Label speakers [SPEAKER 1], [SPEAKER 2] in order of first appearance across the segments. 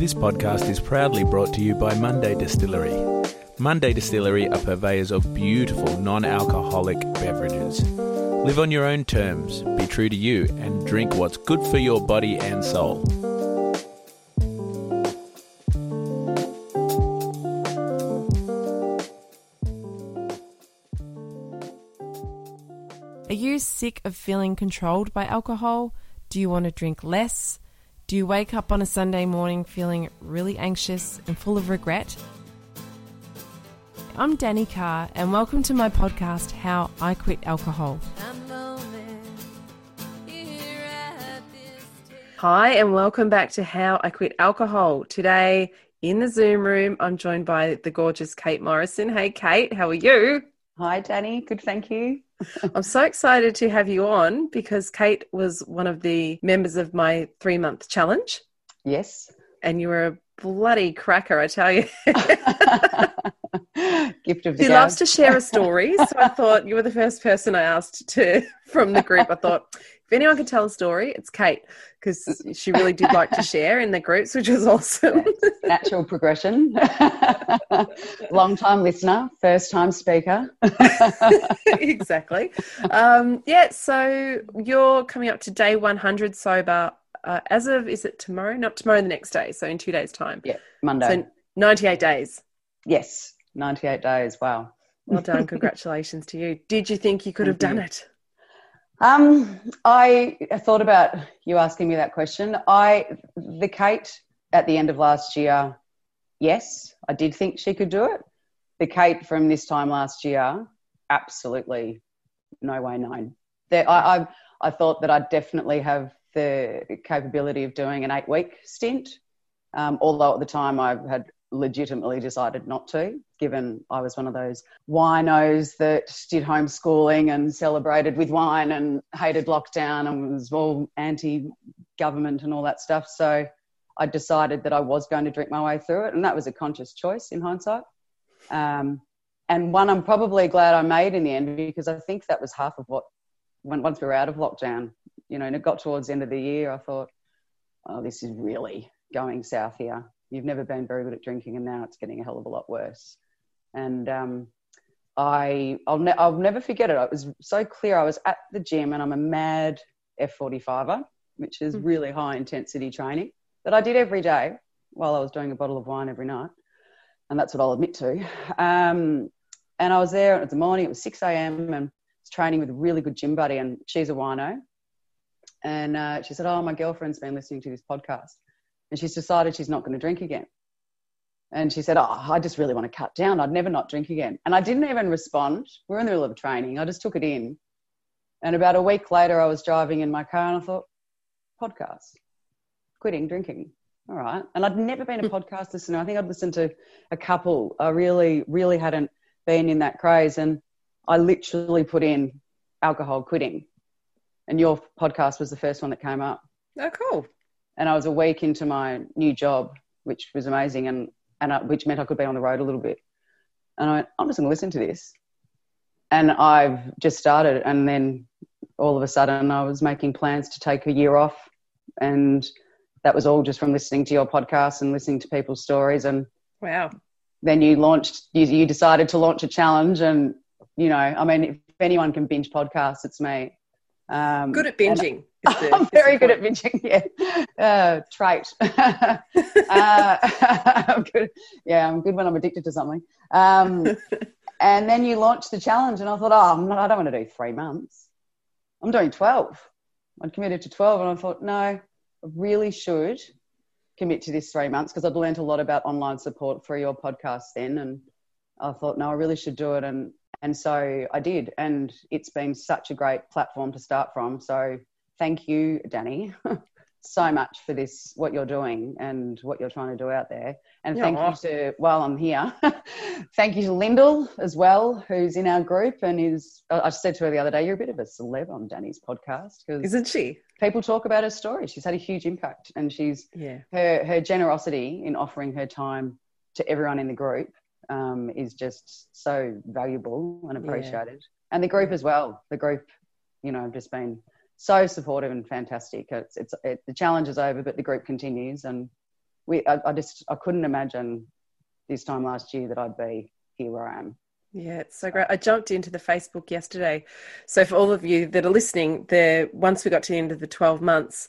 [SPEAKER 1] This podcast is proudly brought to you by Monday Distillery. Monday Distillery are purveyors of beautiful non alcoholic beverages. Live on your own terms, be true to you, and drink what's good for your body and soul.
[SPEAKER 2] Are you sick of feeling controlled by alcohol? Do you want to drink less? Do you wake up on a Sunday morning feeling really anxious and full of regret? I'm Danny Carr, and welcome to my podcast, How I Quit Alcohol. Hi, and welcome back to How I Quit Alcohol. Today in the Zoom room, I'm joined by the gorgeous Kate Morrison. Hey, Kate, how are you?
[SPEAKER 3] Hi, Danny. Good, thank you.
[SPEAKER 2] I'm so excited to have you on because Kate was one of the members of my three month challenge.
[SPEAKER 3] Yes.
[SPEAKER 2] And you were a bloody cracker, I tell you.
[SPEAKER 3] Gift of the
[SPEAKER 2] She
[SPEAKER 3] gab.
[SPEAKER 2] loves to share a story. So I thought you were the first person I asked to from the group. I thought if anyone could tell a story, it's Kate because she really did like to share in the groups, which was awesome.
[SPEAKER 3] Natural progression. Long time listener, first time speaker.
[SPEAKER 2] exactly. Um, yeah, so you're coming up to day 100 sober uh, as of, is it tomorrow? Not tomorrow, the next day. So in two days' time.
[SPEAKER 3] yeah, Monday.
[SPEAKER 2] So 98 days.
[SPEAKER 3] yes, 98 days. Wow.
[SPEAKER 2] Well done. Congratulations to you. Did you think you could have done it?
[SPEAKER 3] Um, I thought about you asking me that question. I, the Kate at the end of last year, yes, I did think she could do it. The Kate from this time last year, absolutely no way. There, I, I, I thought that I'd definitely have the capability of doing an eight week stint, um, although at the time I had legitimately decided not to, given I was one of those winos that did homeschooling and celebrated with wine and hated lockdown and was all anti government and all that stuff. So I decided that I was going to drink my way through it, and that was a conscious choice in hindsight. Um, and one I'm probably glad I made in the end because I think that was half of what, when, once we were out of lockdown, you know, and it got towards the end of the year, I thought, oh, this is really going south here. You've never been very good at drinking, and now it's getting a hell of a lot worse. And um, I, I'll, ne- I'll never forget it. It was so clear. I was at the gym, and I'm a mad F45er, which is
[SPEAKER 2] Mm.
[SPEAKER 3] really high intensity training that I did every day while I was doing a bottle of wine every night. And that's what I'll admit to. Um, and I was there at the morning, it was 6 a.m. and was training with a really good gym buddy, and she's a wino. And uh, she said, Oh, my girlfriend's been listening to this podcast. And she's decided she's not going to drink again. And she said, Oh, I just really want to cut down. I'd never not drink again. And I didn't even respond. We are in the middle of training. I just took it in. And about a week later, I was driving in my car and I thought, podcast, quitting drinking. All right. And I'd never been a hmm. podcast listener. I think I'd listened to a couple. I really, really hadn't been in that craze. And I literally put in alcohol quitting. And your podcast was the first one that came up.
[SPEAKER 2] Oh, cool.
[SPEAKER 3] And I was a week into my new job, which was amazing. And and I, which meant I could be on the road a little bit. And I went, I'm just going to listen to this. And I've just started, and then all of a sudden I was making plans to take a year off, and that was all just from listening to your podcast and listening to people's stories. And
[SPEAKER 2] wow,
[SPEAKER 3] then you launched, you, you decided to launch a challenge, and you know, I mean, if anyone can binge podcasts, it's me.
[SPEAKER 2] Um, good at binging.
[SPEAKER 3] The, I'm very good at binging. Yeah, uh, trait. uh, I'm good. Yeah, I'm good when I'm addicted to something. Um, and then you launched the challenge, and I thought, oh, not, i don't want to do three months. I'm doing twelve. I'd committed to twelve, and I thought, no, I really should commit to this three months because I'd learned a lot about online support through your podcast then, and I thought, no, I really should do it. And and so I did. And it's been such a great platform to start from. So thank you, Danny, so much for this, what you're doing and what you're trying to do out there. And yeah. thank you to, while I'm here, thank you to Lyndall as well, who's in our group and is, I said to her the other day, you're a bit of a celeb on Danny's podcast.
[SPEAKER 2] Cause Isn't she?
[SPEAKER 3] People talk about her story. She's had a huge impact and she's, yeah. her, her generosity in offering her time to everyone in the group um, is just so valuable and appreciated. Yeah. And the group as well. The group, you know, have just been so supportive and fantastic. It's, it's it, the challenge is over, but the group continues. And we, I, I just, I couldn't imagine this time last year that I'd be here where I am.
[SPEAKER 2] Yeah, it's so great. I jumped into the Facebook yesterday. So for all of you that are listening, there once we got to the end of the 12 months,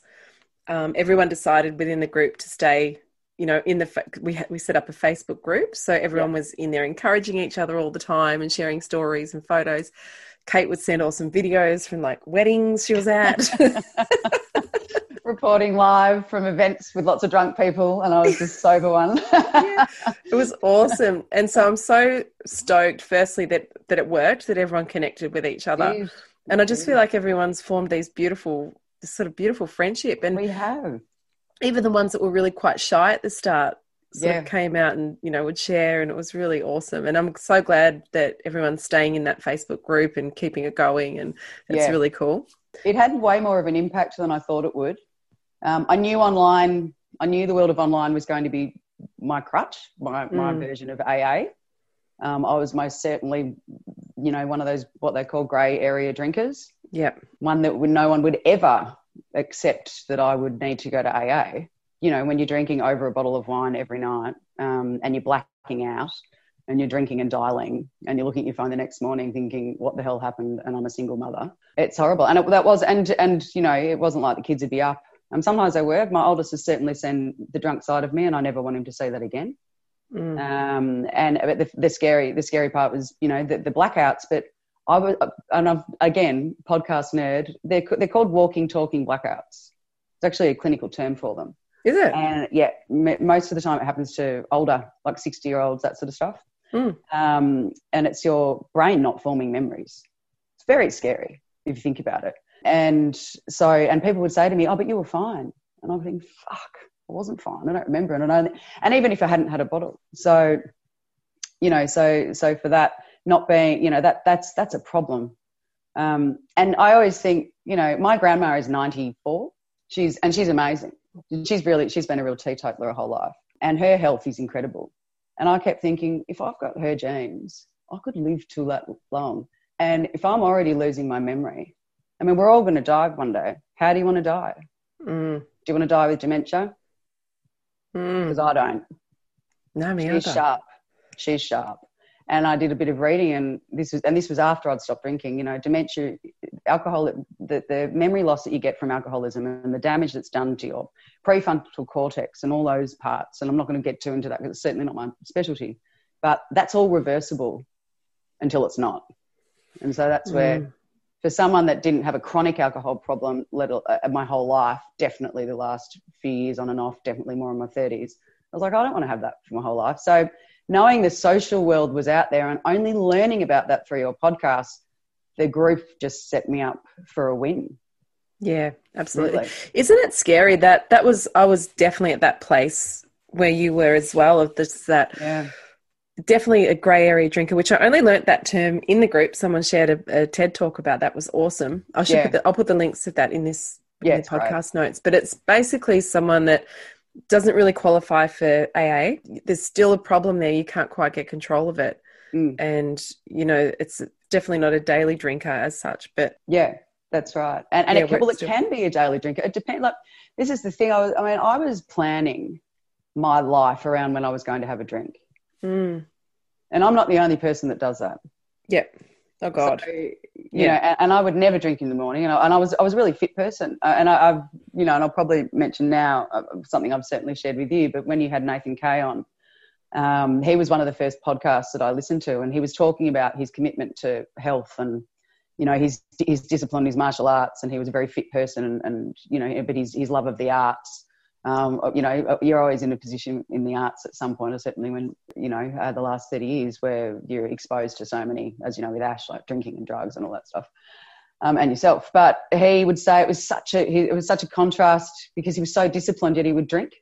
[SPEAKER 2] um, everyone decided within the group to stay you know in the we we set up a facebook group so everyone yeah. was in there encouraging each other all the time and sharing stories and photos. Kate would send awesome videos from like weddings she was at.
[SPEAKER 3] Reporting live from events with lots of drunk people and i was the sober one.
[SPEAKER 2] Yeah, it was awesome. And so i'm so stoked firstly that that it worked that everyone connected with each other. And i just feel like everyone's formed these beautiful this sort of beautiful friendship and
[SPEAKER 3] we have
[SPEAKER 2] even the ones that were really quite shy at the start sort yeah. of came out and you know would share and it was really awesome and i'm so glad that everyone's staying in that facebook group and keeping it going and it's yeah. really cool
[SPEAKER 3] it had way more of an impact than i thought it would um, i knew online i knew the world of online was going to be my crutch my, my mm. version of aa um, i was most certainly you know one of those what they call grey area drinkers
[SPEAKER 2] yeah
[SPEAKER 3] one that no one would ever accept that I would need to go to AA. You know, when you're drinking over a bottle of wine every night um, and you're blacking out and you're drinking and dialing and you're looking at your phone the next morning thinking, what the hell happened? And I'm a single mother. It's horrible. And it, that was, and, and, you know, it wasn't like the kids would be up. Um, sometimes they were. My oldest has certainly seen the drunk side of me and I never want him to see that again. Mm. Um, and the, the scary, the scary part was, you know, the, the blackouts, but I was, and I've, again, podcast nerd. They're they're called walking, talking blackouts. It's actually a clinical term for them.
[SPEAKER 2] Is it?
[SPEAKER 3] And yeah, m- most of the time it happens to older, like sixty year olds, that sort of stuff. Mm. Um, and it's your brain not forming memories. It's very scary if you think about it. And so, and people would say to me, "Oh, but you were fine," and I'm thinking, "Fuck, I wasn't fine. I don't remember." And I, and even if I hadn't had a bottle, so you know, so so for that not being, you know, that that's that's a problem. Um, and I always think, you know, my grandma is 94. She's and she's amazing. She's really she's been a real teetotaler her whole life, and her health is incredible. And I kept thinking, if I've got her genes, I could live that long. And if I'm already losing my memory, I mean, we're all going to die one day. How do you want to die? Mm. Do you want to die with dementia? Because mm. I don't.
[SPEAKER 2] No, me
[SPEAKER 3] She's
[SPEAKER 2] either.
[SPEAKER 3] sharp. She's sharp and I did a bit of reading, and this was and this was after I'd stopped drinking. You know, dementia, alcohol, the, the memory loss that you get from alcoholism, and the damage that's done to your prefrontal cortex and all those parts. And I'm not going to get too into that because it's certainly not my specialty, but that's all reversible until it's not. And so that's where mm. for someone that didn't have a chronic alcohol problem let, uh, my whole life, definitely the last few years on and off, definitely more in my 30s, I was like, I don't want to have that for my whole life. So knowing the social world was out there and only learning about that through your podcast, the group just set me up for a win.
[SPEAKER 2] Yeah, absolutely. Really. Isn't it scary that that was I was definitely at that place where you were as well of this that
[SPEAKER 3] yeah.
[SPEAKER 2] definitely a grey area drinker, which I only learnt that term in the group. Someone shared a, a TED talk about that was awesome. I should yeah. put the, I'll put the links of that in this yeah, in podcast great. notes. But it's basically someone that doesn't really qualify for AA. There's still a problem there. You can't quite get control of it.
[SPEAKER 3] Mm.
[SPEAKER 2] And, you know, it's definitely not a daily drinker as such. But
[SPEAKER 3] yeah, that's right. And, and yeah, it, can, well, it can be a daily drinker. It depends. Like, this is the thing. I was, I mean, I was planning my life around when I was going to have a drink.
[SPEAKER 2] Mm.
[SPEAKER 3] And I'm not the only person that does that.
[SPEAKER 2] Yep. Oh God.
[SPEAKER 3] So, you yeah. know, and, and, I would never drink in the morning. And I, and I was I was a really fit person. Uh, and I, have you know, and I'll probably mention now uh, something I've certainly shared with you. But when you had Nathan Kay on, um, he was one of the first podcasts that I listened to, and he was talking about his commitment to health and you know his his discipline, his martial arts, and he was a very fit person, and, and you know, but his his love of the arts um, you know, you're always in a position in the arts at some point, or certainly when, you know, uh, the last 30 years where you're exposed to so many, as you know, with Ash, like drinking and drugs and all that stuff. Um, and yourself, but he would say it was such a it was such a contrast because he was so disciplined yet he would drink,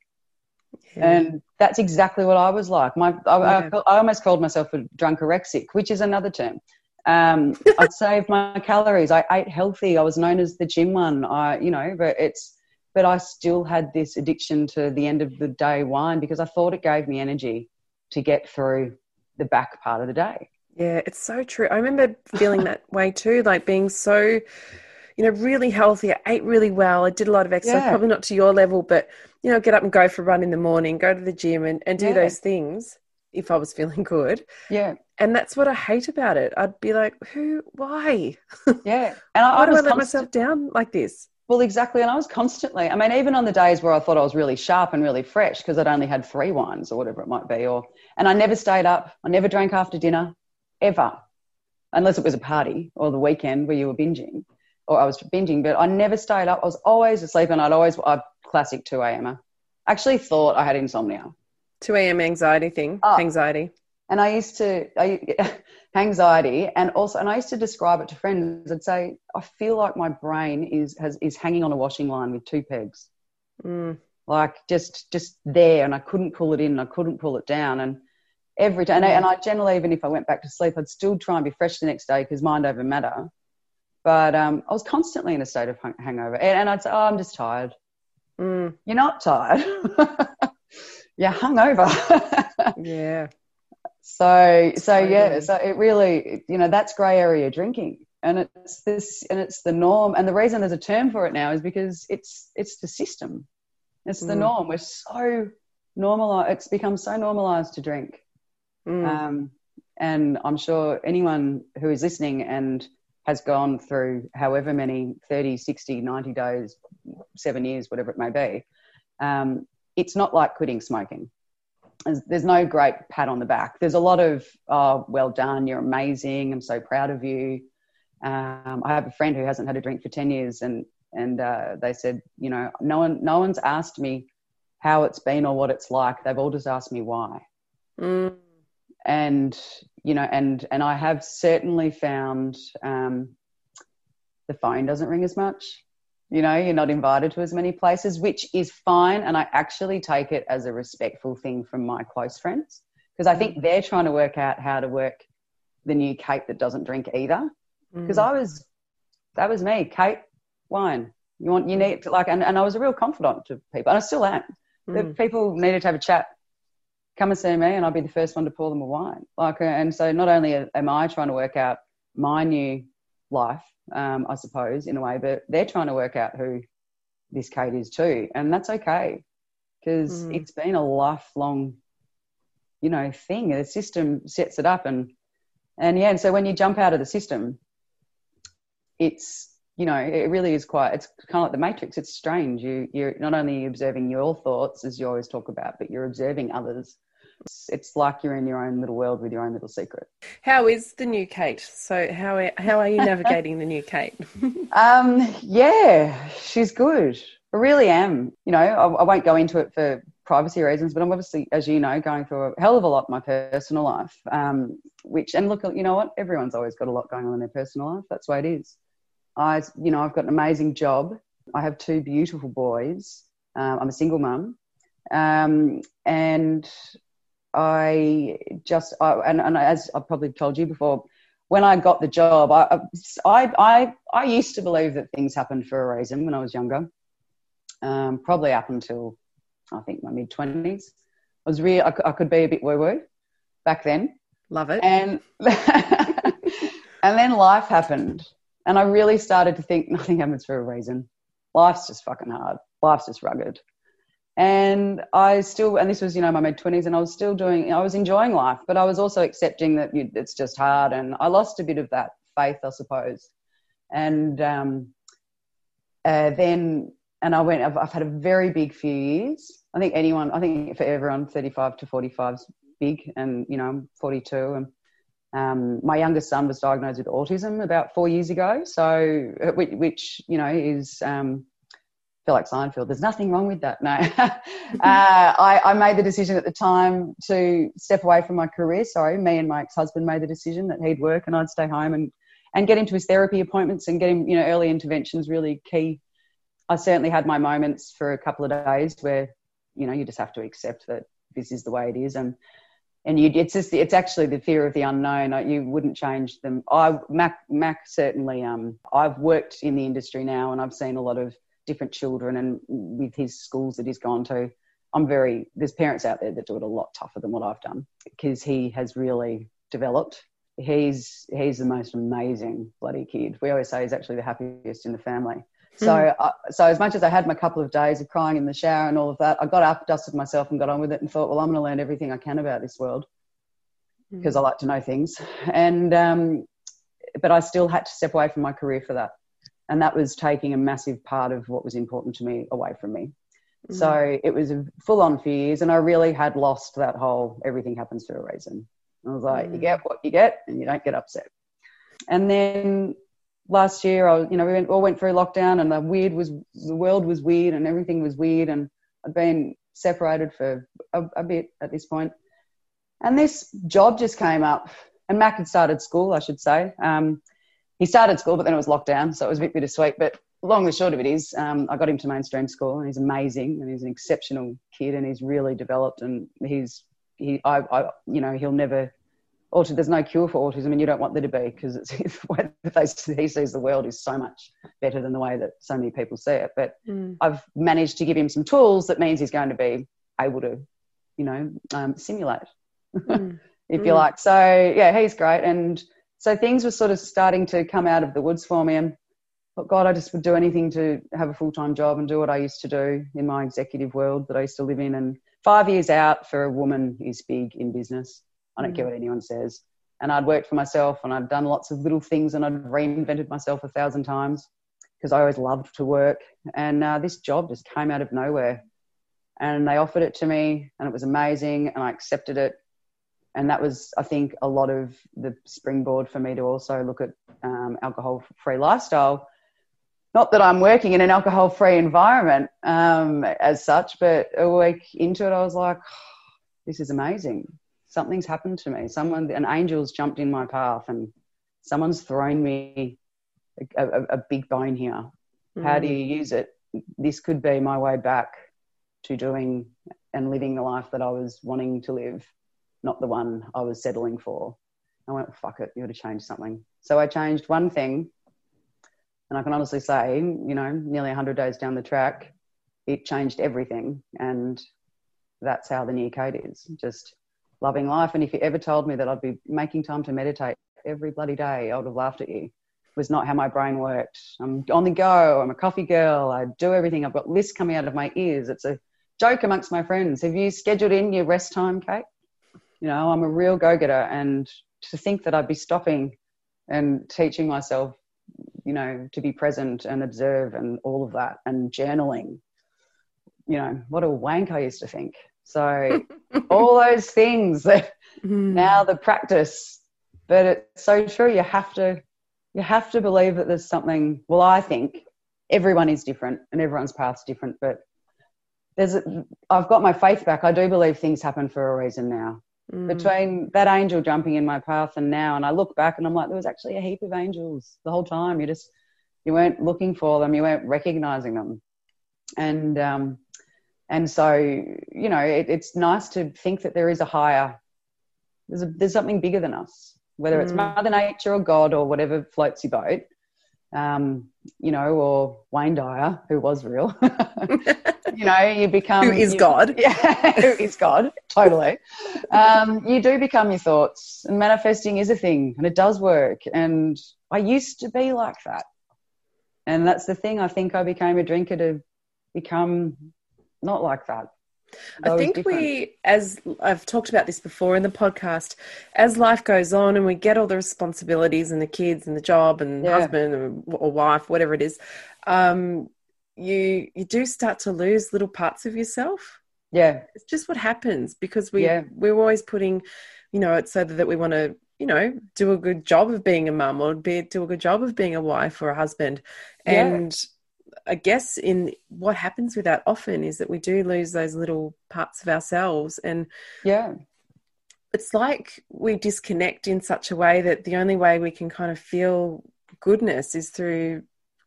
[SPEAKER 3] yeah. and that's exactly what I was like. My I, yeah. I, I almost called myself a drunkorexic, which is another term. Um, I'd save my calories. I ate healthy. I was known as the gym one. I, you know, but it's but I still had this addiction to the end of the day wine because I thought it gave me energy to get through the back part of the day.
[SPEAKER 2] Yeah, it's so true. I remember feeling that way too, like being so, you know, really healthy. I ate really well. I did a lot of exercise, yeah. probably not to your level, but, you know, get up and go for a run in the morning, go to the gym and, and do yeah. those things if I was feeling good.
[SPEAKER 3] Yeah.
[SPEAKER 2] And that's what I hate about it. I'd be like, who, why?
[SPEAKER 3] Yeah. And I,
[SPEAKER 2] why I do I let myself down like this?
[SPEAKER 3] Well, exactly. And I was constantly, I mean, even on the days where I thought I was really sharp and really fresh because I'd only had three wines or whatever it might be, or, and I never stayed up. I never drank after dinner, ever, unless it was a party or the weekend where you were binging or I was binging, but I never stayed up. I was always asleep and I'd always, I classic 2 a.m. Er. Actually thought I had insomnia.
[SPEAKER 2] 2 a.m. anxiety thing, oh, anxiety.
[SPEAKER 3] And I used to, I, anxiety, and also, and I used to describe it to friends. I'd say, I feel like my brain is has is hanging on a washing line with two pegs,
[SPEAKER 2] mm.
[SPEAKER 3] like just just there, and I couldn't pull it in, I couldn't pull it down, and every day, and, I, and I generally, even if I went back to sleep, I'd still try and be fresh the next day because mind over matter. But um, I was constantly in a state of hang- hangover, and, and I'd say, "Oh, I'm just tired."
[SPEAKER 2] Mm.
[SPEAKER 3] You're not tired. You're hungover.
[SPEAKER 2] yeah.
[SPEAKER 3] So, so yeah, so it really, you know, that's grey area drinking, and it's this, and it's the norm. And the reason there's a term for it now is because it's it's the system, it's the mm. norm. We're so normalized; it's become so normalized to drink.
[SPEAKER 2] Mm.
[SPEAKER 3] Um, and I'm sure anyone who is listening and has gone through however many 30, 60, 90 days, seven years, whatever it may be, um, it's not like quitting smoking there's no great pat on the back. There's a lot of, oh, well done, you're amazing, I'm so proud of you. Um, I have a friend who hasn't had a drink for 10 years, and, and uh, they said, you know, no, one, no one's asked me how it's been or what it's like. They've all just asked me why.
[SPEAKER 2] Mm.
[SPEAKER 3] And, you know, and, and I have certainly found um, the phone doesn't ring as much you know you're not invited to as many places which is fine. And i actually take it as a respectful thing from my close friends because i think they're trying to work out how to work the new kate that doesn't drink either. Because mm. i was that was me. Kate wine. You want you need to like and, and i was a real confidant to people and i still am. Mm. people needed to have a chat come and see me and i'll be the first one to pour them a wine. Like and so not only am i trying to work out my new life um, I suppose, in a way. But they're trying to work out who this Kate is too, and that's okay because mm. it's been a lifelong, you know, thing. The system sets it up, and and yeah, and so when you jump out of the system, it's you know, it really is quite. It's kind of like the Matrix. It's strange. You you're not only observing your thoughts, as you always talk about, but you're observing others It's, it's like you're in your own little world with your own little secret.
[SPEAKER 2] How is the new Kate? So how how are you navigating the new Kate?
[SPEAKER 3] um, yeah, she's good. I really am. You know, I, I won't go into it for privacy reasons, but I'm obviously, as you know, going through a hell of a lot in my personal life. Um, which and look, you know what? Everyone's always got a lot going on in their personal life. That's the way it is. I, you know, I've got an amazing job. I have two beautiful boys. Um, I'm a single mum, um, and I just, I, and, and as I've probably told you before, when I got the job, I, I, I, I used to believe that things happened for a reason when I was younger. Um, probably up until I think my mid twenties. I was really, I, I, could be a bit woo woo back then.
[SPEAKER 2] Love it.
[SPEAKER 3] And and then life happened, and I really started to think nothing happens for a reason. Life's just fucking hard. Life's just rugged. And I still, and this was, you know, my mid 20s, and I was still doing, I was enjoying life, but I was also accepting that it's just hard. And I lost a bit of that faith, I suppose. And um, uh, then, and I went, I've, I've, had a very big few years. I think anyone, I think for everyone, 35 to 45 is big. And, you know, I'm 42. And um, my youngest son was diagnosed with autism about four years ago. So, uh, which, which you know, is, um, feel like Seinfeld. There's nothing wrong with that. No, uh, I, I, made the decision at the time to step away from my career. Sorry, me and my ex-husband made the decision that he'd work and I'd stay home and and get into his therapy appointments and get him. You know, early interventions really key. I certainly had my moments for a couple of days where you know you just have to accept that this is the way it is and and you it's just it's actually the fear of the unknown you wouldn't change them i mac mac certainly um i've worked in the industry now and i've seen a lot of different children and with his schools that he's gone to i'm very there's parents out there that do it a lot tougher than what i've done because he has really developed he's he's the most amazing bloody kid we always say he's actually the happiest in the family so, mm. uh, so as much as I had my couple of days of crying in the shower and all of that, I got up, dusted myself, and got on with it, and thought, well, I'm going to learn everything I can about this world because mm. I like to know things. And um, but I still had to step away from my career for that and that was taking a massive part of what was important to me away from me. Mm-hmm. So it was full on few years, and I really had lost that whole everything happens for a reason. I was like, mm-hmm. you get what you get, and you don't get upset. And then last year, I, you know, we went, all went through lockdown, and the weird was the world was weird, and everything was weird, and I'd been separated for a, a bit at this point. point, and this job just came up, and Mac had started school, I should say. Um, he started school, but then it was locked down, so it was a bit bittersweet. But long and short of it is, um, I got him to mainstream school, and he's amazing, and he's an exceptional kid, and he's really developed, and he's he, I, I you know, he'll never. Autism, there's no cure for autism, and you don't want there to be because it's the way that he sees the world is so much better than the way that so many people see it. But mm. I've managed to give him some tools that means he's going to be able to, you know, um, simulate, mm. if mm. you like. So yeah, he's great, and so things were sort of starting to come out of the woods for me and thought, God, I just would do anything to have a full time job and do what I used to do in my executive world that I used to live in. And five years out for a woman is big in business. I don't mm. care what anyone says. And I'd worked for myself and I'd done lots of little things and I'd reinvented myself a thousand times because I always loved to work. And uh, this job just came out of nowhere. And they offered it to me and it was amazing and I accepted it and that was i think a lot of the springboard for me to also look at um, alcohol free lifestyle. Not that i'm working in an alcohol free environment um, as such but a week into it i was like oh, this is amazing. Something's happened to me. Someone an angel's jumped in my path and someone's thrown me a, a, a big bone here. Mm. how do you use it? This could be my way back to doing and living the life that i was wanting to live not the one I was settling for. I went, fuck it, you got to change something. So I changed one thing, and I can honestly say, you know, nearly 100 days down the track, it changed everything. And that's how the new Kate is just loving life. And if you ever told me that I'd be making time to meditate every bloody day, I would have laughed at you. It was not how my brain worked. I'm on the go. I'm a coffee girl. I do everything. I've got lists coming out of my ears. It's a joke amongst my friends. Have you scheduled in your rest time, Kate? You know, I'm a real go getter. And to think that I'd be stopping and teaching myself, you know, to be present and observe and all of that and journaling, you know, what a wank I used to think. So all those things
[SPEAKER 2] Mm.
[SPEAKER 3] now the practice, but it's so true. You have to you have to believe that there's something. Well, I think everyone is different and everyone's path's different, but there's a, I've got my faith back. I do believe things happen for a reason now.
[SPEAKER 2] Mm.
[SPEAKER 3] Between that angel jumping in my path and now, and I look back and I'm like, there was actually a heap of angels the whole time. You just you weren't looking for them, you weren't recognizing them, and um, and so you know it, it's nice to think that there is a higher there's, a, there's something bigger than us whether it's
[SPEAKER 2] Mm.
[SPEAKER 3] mother nature or god or whatever floats your boat um, you know or wayne dyer who was real. You know you become
[SPEAKER 2] Who is
[SPEAKER 3] you-
[SPEAKER 2] God.
[SPEAKER 3] yeah who is god totally. Um, you do become your thoughts and manifesting is a thing and it does work and i used to be like that. And that's the thing i think i became a drinker to become not like that
[SPEAKER 2] I think
[SPEAKER 3] different.
[SPEAKER 2] we, as I've talked about this before in the podcast, as life goes on and we get all the responsibilities and the kids and the job and
[SPEAKER 3] Yeah.
[SPEAKER 2] husband or, or wife, whatever it is, um, you you do start to lose little parts of yourself.
[SPEAKER 3] yeah
[SPEAKER 2] It's just what happens because we
[SPEAKER 3] Yeah.
[SPEAKER 2] we're always putting, you know, it's so that we want to, you know, do a good job of being a mum or be do a good job of being a wife or a husband,
[SPEAKER 3] Yeah.
[SPEAKER 2] and I guess in what happens with that often is that we do lose those little parts of ourselves and
[SPEAKER 3] yeah
[SPEAKER 2] it's like we disconnect in such a way that the only way we can kind of feel goodness is through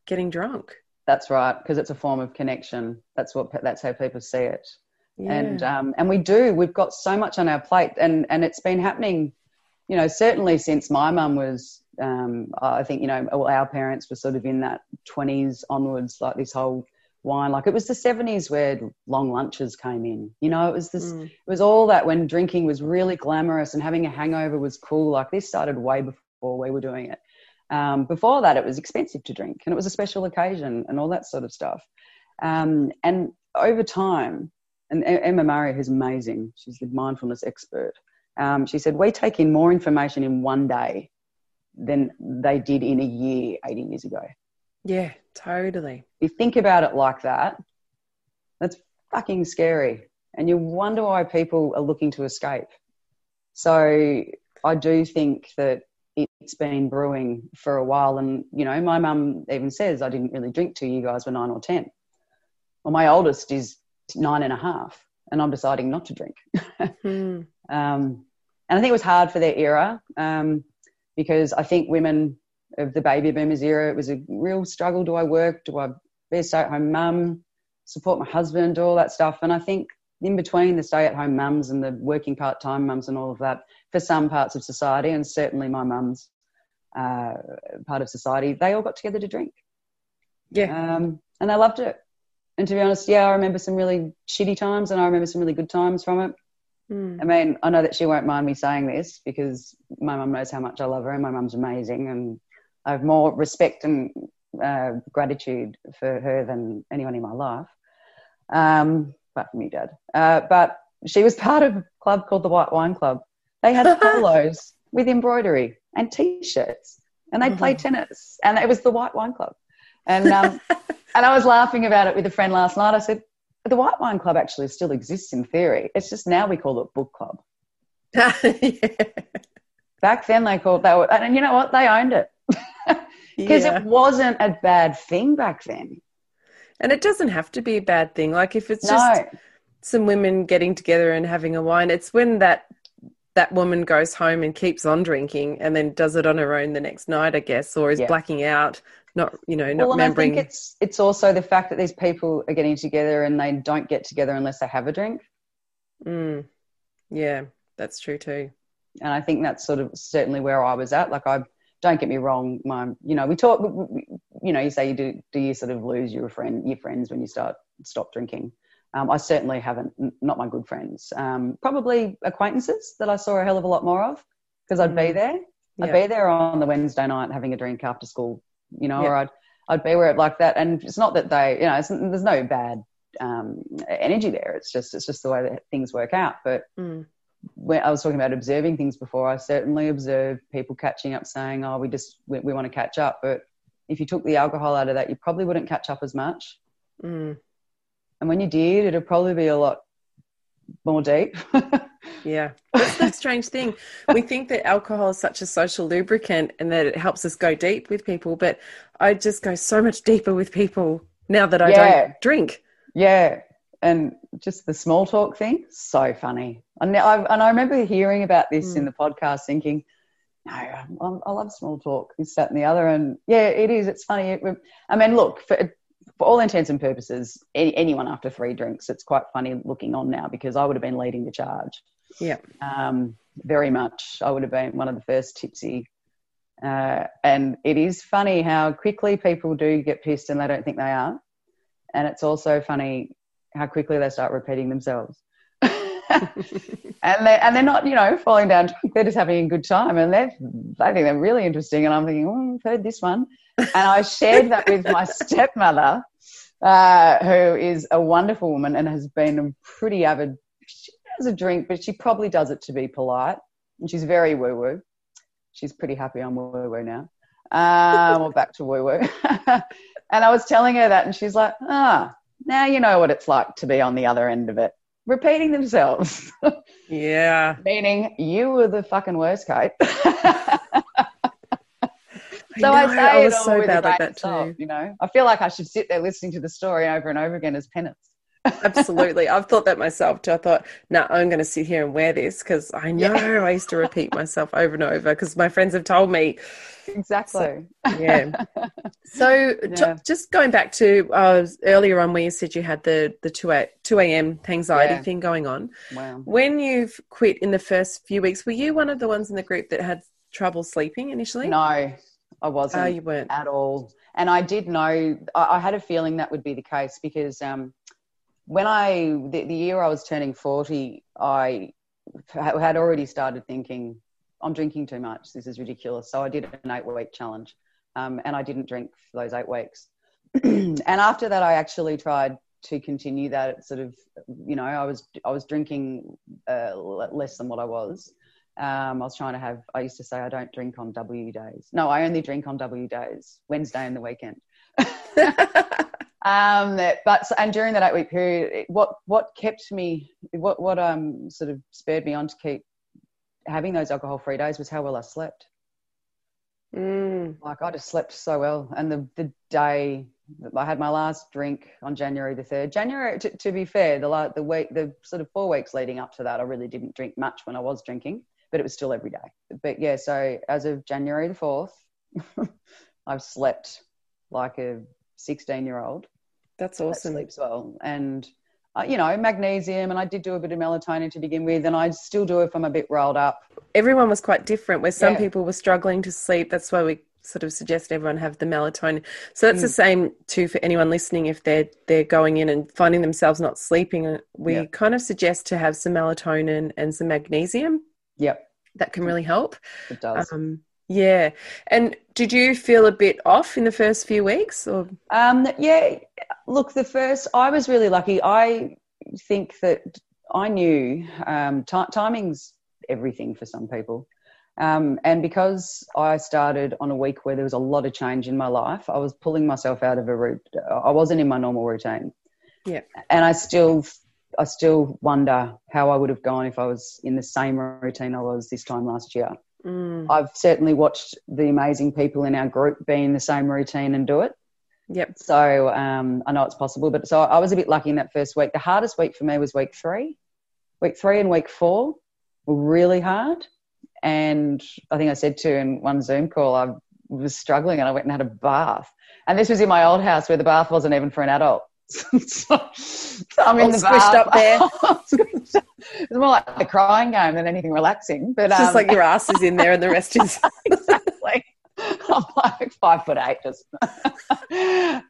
[SPEAKER 2] getting drunk.
[SPEAKER 3] That's right, because it's a form of connection. That's what that's how people see it. And um, and we do. We've got so much on our plate, and and it's been happening. You know, certainly since my mum was. Um, I think you know, well, our parents were sort of in that twenties onwards, like this whole wine. Like it was the seventies where long lunches came in. You know, it was this.
[SPEAKER 2] Mm.
[SPEAKER 3] It was all that when drinking was really glamorous and having a hangover was cool. Like this started way before we were doing it. Um, before that, it was expensive to drink and it was a special occasion and all that sort of stuff. Um, and over time, and Emma Murray, who's amazing, she's the mindfulness expert, um, she said, We take in more information in one day than they did in a year 80 years ago.
[SPEAKER 2] Yeah, totally.
[SPEAKER 3] If you think about it like that, that's fucking scary. And you wonder why people are looking to escape. So I do think that it's been brewing for a while. And, you know, my mum even says I didn't really drink till you guys were nine or 10. Well, my oldest is nine and a half, and I'm deciding not to drink.
[SPEAKER 2] Hmm.
[SPEAKER 3] Um, and I think it was hard for their era um, because I think women of the baby boomers era, it was a real struggle. Do I work? Do I be a stay at home mum? Support my husband? All that stuff. And I think in between the stay at home mums and the working part time mums and all of that, for some parts of society, and certainly my mum's uh, part of society, they all got together to drink.
[SPEAKER 2] Yeah.
[SPEAKER 3] Um, and they loved it. And to be honest, yeah, I remember some really shitty times and I remember some really good times from it.
[SPEAKER 2] Hmm.
[SPEAKER 3] I mean, I know that she won't mind me saying this because my mum knows how much I love her and my mum's amazing and I have more respect and uh, gratitude for her than anyone in my life, um, apart from you, Dad. Uh, but she was part of a club called the White Wine Club. They had polos with embroidery and T-shirts and they played tennis and it was the White Wine Club. And, um, and I was laughing about it with a friend last night. I said, the White Wine Club actually still exists in theory. It's just now we call it book club.
[SPEAKER 2] yeah.
[SPEAKER 3] Back then they called they were, and you know what? They owned it because
[SPEAKER 2] Yeah.
[SPEAKER 3] it wasn't a bad thing back then.
[SPEAKER 2] And it doesn't have to be a bad thing. Like if it's just some women getting together and having a wine, it's when that that woman goes home and keeps on drinking and then does it on her own the next night, I guess, or is
[SPEAKER 3] Yeah.
[SPEAKER 2] blacking out, not you know, not
[SPEAKER 3] well, and I think it's it's also the fact that these people are getting together and they don't get together unless they have a drink.
[SPEAKER 2] Mm. Yeah, that's true too.
[SPEAKER 3] and I think that's sort of certainly where I was at. Like, I don't get me wrong, my you know we talk, you know, you say you do do you sort of lose your friend your friends when you start stop drinking. Um, I certainly haven't, not my good friends. Um, probably acquaintances that I saw a hell of a lot more of because I'd be
[SPEAKER 2] Mm.
[SPEAKER 3] there. I'd be there on the Wednesday night having a drink after school, you know,
[SPEAKER 2] Yeah.
[SPEAKER 3] or I'd I'd be where it like that. And it's not that they, you know, it's, there's no bad um, energy there. It's just it's just the way that things work out. But
[SPEAKER 2] Mm.
[SPEAKER 3] when I was talking about observing things before, I certainly observed people catching up saying, oh, we just, we, we want to catch up. But if you took the alcohol out of that, you probably wouldn't catch up as much.
[SPEAKER 2] Mm.
[SPEAKER 3] And when you did, it'd probably be a lot more deep.
[SPEAKER 2] yeah, that's the strange thing. We think that alcohol is such a social lubricant and that it helps us go deep with people, but I just go so much deeper with people now that I
[SPEAKER 3] Yeah.
[SPEAKER 2] don't drink.
[SPEAKER 3] Yeah, and just the small talk thing, so funny. And I, and I remember hearing about this in mm. the podcast, thinking, "No, I, I love small talk." This, that, and the other, and yeah, it is. It's funny. It, I mean, look for for all intents and purposes, any, anyone after three drinks, it's quite funny looking on now because I would have been leading the charge.
[SPEAKER 2] Yeah.
[SPEAKER 3] um, very much. I would have been one of the first tipsy. Uh, and it is funny how quickly people do get pissed and they don't think they are. And it's also funny how quickly they start repeating themselves. and, they, and they're not, you know, falling down drunk. They're just having a good time and they're, they think they're really interesting. And I'm thinking, oh, I've heard this one. And I shared that with my stepmother, uh, who is a wonderful woman and has been a pretty avid has a drink, but she probably does it to be polite. And she's very woo woo. She's pretty happy I'm woo woo now. Um, we're back to woo woo. and I was telling her that, and she's like, ah, now you know what it's like to be on the other end of it. Repeating themselves,
[SPEAKER 2] Yeah.
[SPEAKER 3] meaning you were the fucking worst, Kate.
[SPEAKER 2] so
[SPEAKER 3] I
[SPEAKER 2] I
[SPEAKER 3] say
[SPEAKER 2] was
[SPEAKER 3] it all
[SPEAKER 2] so
[SPEAKER 3] with
[SPEAKER 2] bad like that
[SPEAKER 3] salt. You know, I feel like I should sit there listening to the story over and over again as penance.
[SPEAKER 2] Absolutely. I've thought that myself too. I thought, no, I'm going to sit here and wear this because I know I used to repeat myself over and over because my friends have told me.
[SPEAKER 3] Exactly.
[SPEAKER 2] Yeah. So
[SPEAKER 3] Yeah.
[SPEAKER 2] just going back to uh, earlier on where you said you had the, the 2 a, 2 a.m. anxiety
[SPEAKER 3] Yeah.
[SPEAKER 2] thing going on.
[SPEAKER 3] wow.
[SPEAKER 2] When you've quit in the first few weeks, were you one of the ones in the group that had trouble sleeping initially?
[SPEAKER 3] No, I wasn't.
[SPEAKER 2] Oh, you weren't.
[SPEAKER 3] at all. And I did know, I, I had a feeling that would be the case because um, when I, the, the year I was turning 40, I had already started thinking, I'm drinking too much. This is ridiculous. So I did an eight week challenge um, and I didn't drink for those eight weeks. and after that, I actually tried to continue that sort of, you know, I was, I was drinking uh, less than what I was. Um, I was trying to have, I used to say I don't drink on W days. No, I only drink on W days, Wednesday and the weekend. um, but, and during that eight week period, what, what kept me, what, what um, sort of spurred me on to keep having those alcohol free days was how well I slept.
[SPEAKER 2] Mm,
[SPEAKER 3] Like I just slept so well. And the, the day that I had my last drink on January the 3rd, January, to, to be fair, the, la- the week, the sort of four weeks leading up to that, I really didn't drink much when I was drinking, but it was still every day. But yeah, so as of January the 4th, I've slept like a 16 year old
[SPEAKER 2] that's
[SPEAKER 3] that
[SPEAKER 2] awesome.
[SPEAKER 3] sleeps well. And, uh, you know, magnesium, and I did do a bit of melatonin to begin with, and I still do if I'm a bit rolled up.
[SPEAKER 2] everyone was quite different where some
[SPEAKER 3] Yeah.
[SPEAKER 2] people were struggling to sleep that's why we sort of suggest everyone have the melatonin so that's the
[SPEAKER 3] Mm.
[SPEAKER 2] same too for anyone listening if they're they're going in and finding themselves not sleeping uh, we
[SPEAKER 3] Yeah.
[SPEAKER 2] kind of suggest to have some melatonin and some magnesium
[SPEAKER 3] Yep,
[SPEAKER 2] that can really help
[SPEAKER 3] it does.
[SPEAKER 2] um, yeah and did you feel a bit off in the first few weeks or
[SPEAKER 3] Um, yeah, look, the first, I was really lucky. I think that I knew um, ti timing's everything for some people. Um, and because I started on a week where there was a lot of change in my life, I was pulling myself out of a route. I wasn't in my normal routine.
[SPEAKER 2] Yeah.
[SPEAKER 3] And I still, I still wonder how I would have gone if I was in the same routine I was this time last year.
[SPEAKER 2] Mm,
[SPEAKER 3] I've certainly watched the amazing people in our group be in the same routine and do it.
[SPEAKER 2] yep
[SPEAKER 3] So um, I know it's possible, but so I was a bit lucky in that first week. The hardest week for me was week three. Week three and week four were really hard. And I think I said to in one Zoom call, I was struggling and I went and had a bath. And this was in my old house where the bath wasn't even for an adult. So, I'm in the
[SPEAKER 2] squished up there.
[SPEAKER 3] Squished up. It's more like a crying game than anything relaxing. But
[SPEAKER 2] it's just
[SPEAKER 3] um,
[SPEAKER 2] like your ass is in there and the rest is
[SPEAKER 3] exactly. I'm like five foot eight, just.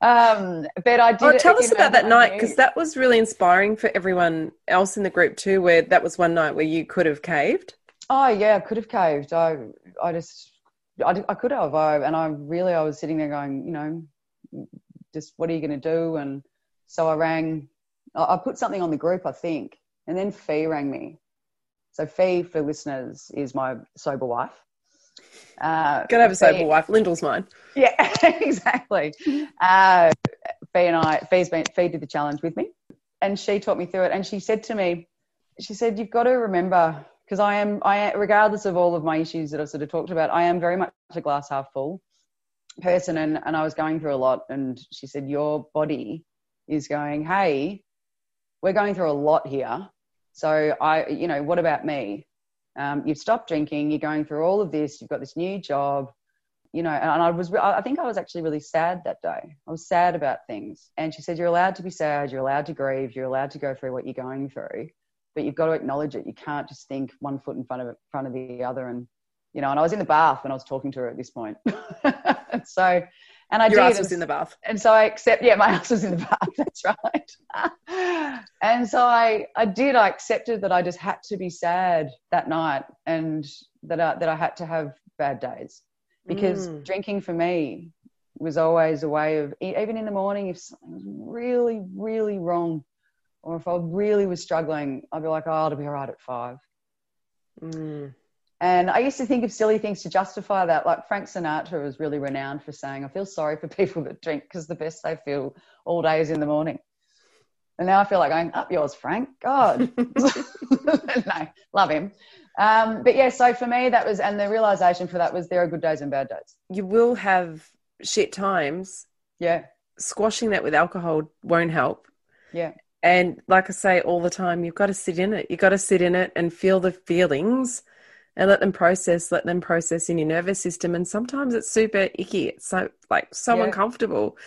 [SPEAKER 3] um, but I did.
[SPEAKER 2] Oh, tell
[SPEAKER 3] you
[SPEAKER 2] us
[SPEAKER 3] know,
[SPEAKER 2] about that night because that was really inspiring for everyone else in the group too. Where that was one night where you could have caved.
[SPEAKER 3] Oh yeah, I could have caved. I, I just, I, I could have. I, and I really, I was sitting there going, you know, just what are you going to do? And so I rang. I put something on the group, I think, and then Fee rang me. So Fee, for listeners, is my sober wife. Uh,
[SPEAKER 2] Gotta have a sober
[SPEAKER 3] Fee-
[SPEAKER 2] wife. Lyndall's mine.
[SPEAKER 3] Yeah, exactly. Uh, Fee and I, Fee's been, Fee did the challenge with me, and she taught me through it. And she said to me, she said, "You've got to remember." Because I am, I regardless of all of my issues that I've sort of talked about, I am very much a glass half full person, and and I was going through a lot. And she said, "Your body is going, hey, we're going through a lot here. So I, you know, what about me? Um, you've stopped drinking. You're going through all of this. You've got this new job you know, and I was, I think I was actually really sad that day. I was sad about things. And she said, You're allowed to be sad, you're allowed to grieve, you're allowed to go through what you're going through, but you've got to acknowledge it. You can't just think one foot in front of front of the other. And, you know, and I was in the bath when I was talking to her at this point. so, and I
[SPEAKER 2] Your
[SPEAKER 3] did.
[SPEAKER 2] ass was in the bath.
[SPEAKER 3] And so I accept, yeah, my ass was in the bath. That's right. and so I, I did. I accepted that I just had to be sad that night, and that I, that I had to have bad days because mm. drinking for me was always a way of even in the morning if something was really really wrong or if i really was struggling i'd be like oh it'll be all right at five mm. And i used to think of silly things to justify that like frank sinatra was really renowned for saying i feel sorry for people that drink because the best they feel all day is in the morning and now i feel like going up yours frank god no love him um, but yeah, so for me, that was, and the realization for that was there are good days and bad days.
[SPEAKER 2] You will have shit times.
[SPEAKER 3] Yeah.
[SPEAKER 2] Squashing that with alcohol won't help.
[SPEAKER 3] Yeah.
[SPEAKER 2] And like I say all the time, you've got to sit in it. You've got to sit in it and feel the feelings and let them process, let them process in your nervous system. And sometimes it's super icky. It's so like so yeah. uncomfortable.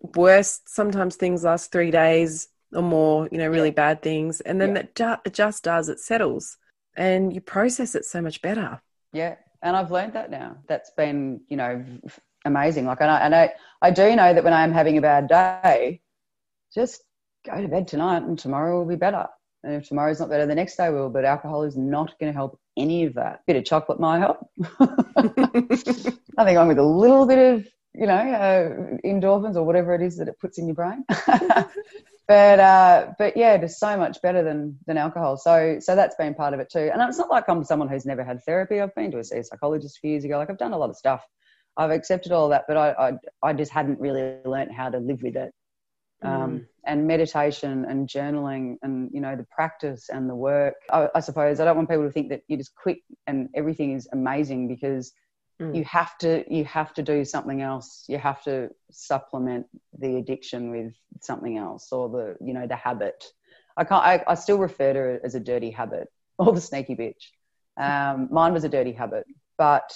[SPEAKER 2] Worst, sometimes things last three days or more, you know, really yeah. bad things. And then yeah. it, ju- it just does, it settles and you process it so much better.
[SPEAKER 3] Yeah. And I've learned that now. That's been, you know, amazing. Like, and I, and I, I do know that when I'm having a bad day, just go to bed tonight and tomorrow will be better. And if tomorrow's not better, the next day will. But alcohol is not going to help any of that. A bit of chocolate might help. Nothing wrong with a little bit of, you know, uh, endorphins or whatever it is that it puts in your brain. but uh, but yeah, it is so much better than than alcohol. So so that's been part of it too. And it's not like I'm someone who's never had therapy. I've been to a psychologist a few years ago. Like I've done a lot of stuff. I've accepted all that, but I I, I just hadn't really learned how to live with it. Um, mm. And meditation and journaling and you know the practice and the work. I, I suppose I don't want people to think that you just quit and everything is amazing because Mm. You have to you have to do something else. You have to supplement the addiction with something else or the you know the habit. I can't. I, I still refer to it as a dirty habit or the sneaky bitch. Um, mine was a dirty habit, but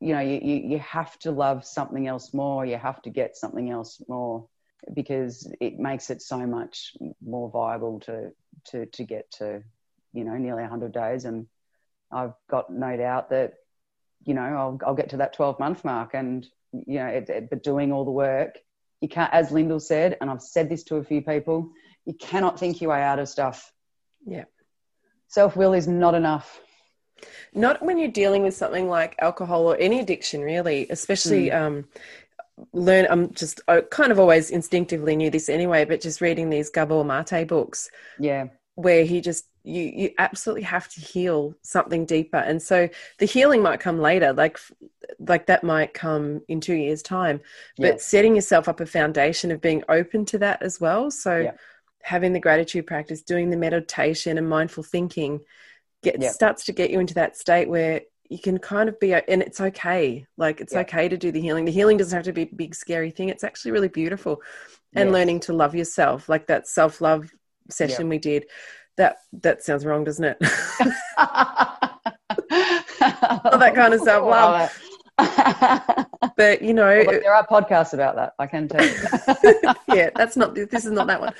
[SPEAKER 3] you know you, you you have to love something else more. You have to get something else more because it makes it so much more viable to to to get to you know nearly 100 days and I've got no doubt that you know, I'll, I'll get to that 12 month mark and, you know, it, it, but doing all the work, you can't, as Lyndall said, and I've said this to a few people, you cannot think your way out of stuff.
[SPEAKER 2] Yeah.
[SPEAKER 3] Self will is not enough.
[SPEAKER 2] Not when you're dealing with something like alcohol or any addiction, really, especially. Mm. Um, learn i'm just i kind of always instinctively knew this anyway but just reading these gabor mate books
[SPEAKER 3] yeah
[SPEAKER 2] where he just you you absolutely have to heal something deeper and so the healing might come later like like that might come in 2 years time but yes. setting yourself up a foundation of being open to that as well so yeah. having the gratitude practice doing the meditation and mindful thinking get yeah. starts to get you into that state where you can kind of be and it's okay like it's yeah. okay to do the healing the healing doesn't have to be a big scary thing it's actually really beautiful and yes. learning to love yourself like that self-love session yep. we did. That that sounds wrong, doesn't it? All that kind of self love. but you know,
[SPEAKER 3] well, look, there are podcasts about that. I can tell you.
[SPEAKER 2] yeah, that's not. This is not that one.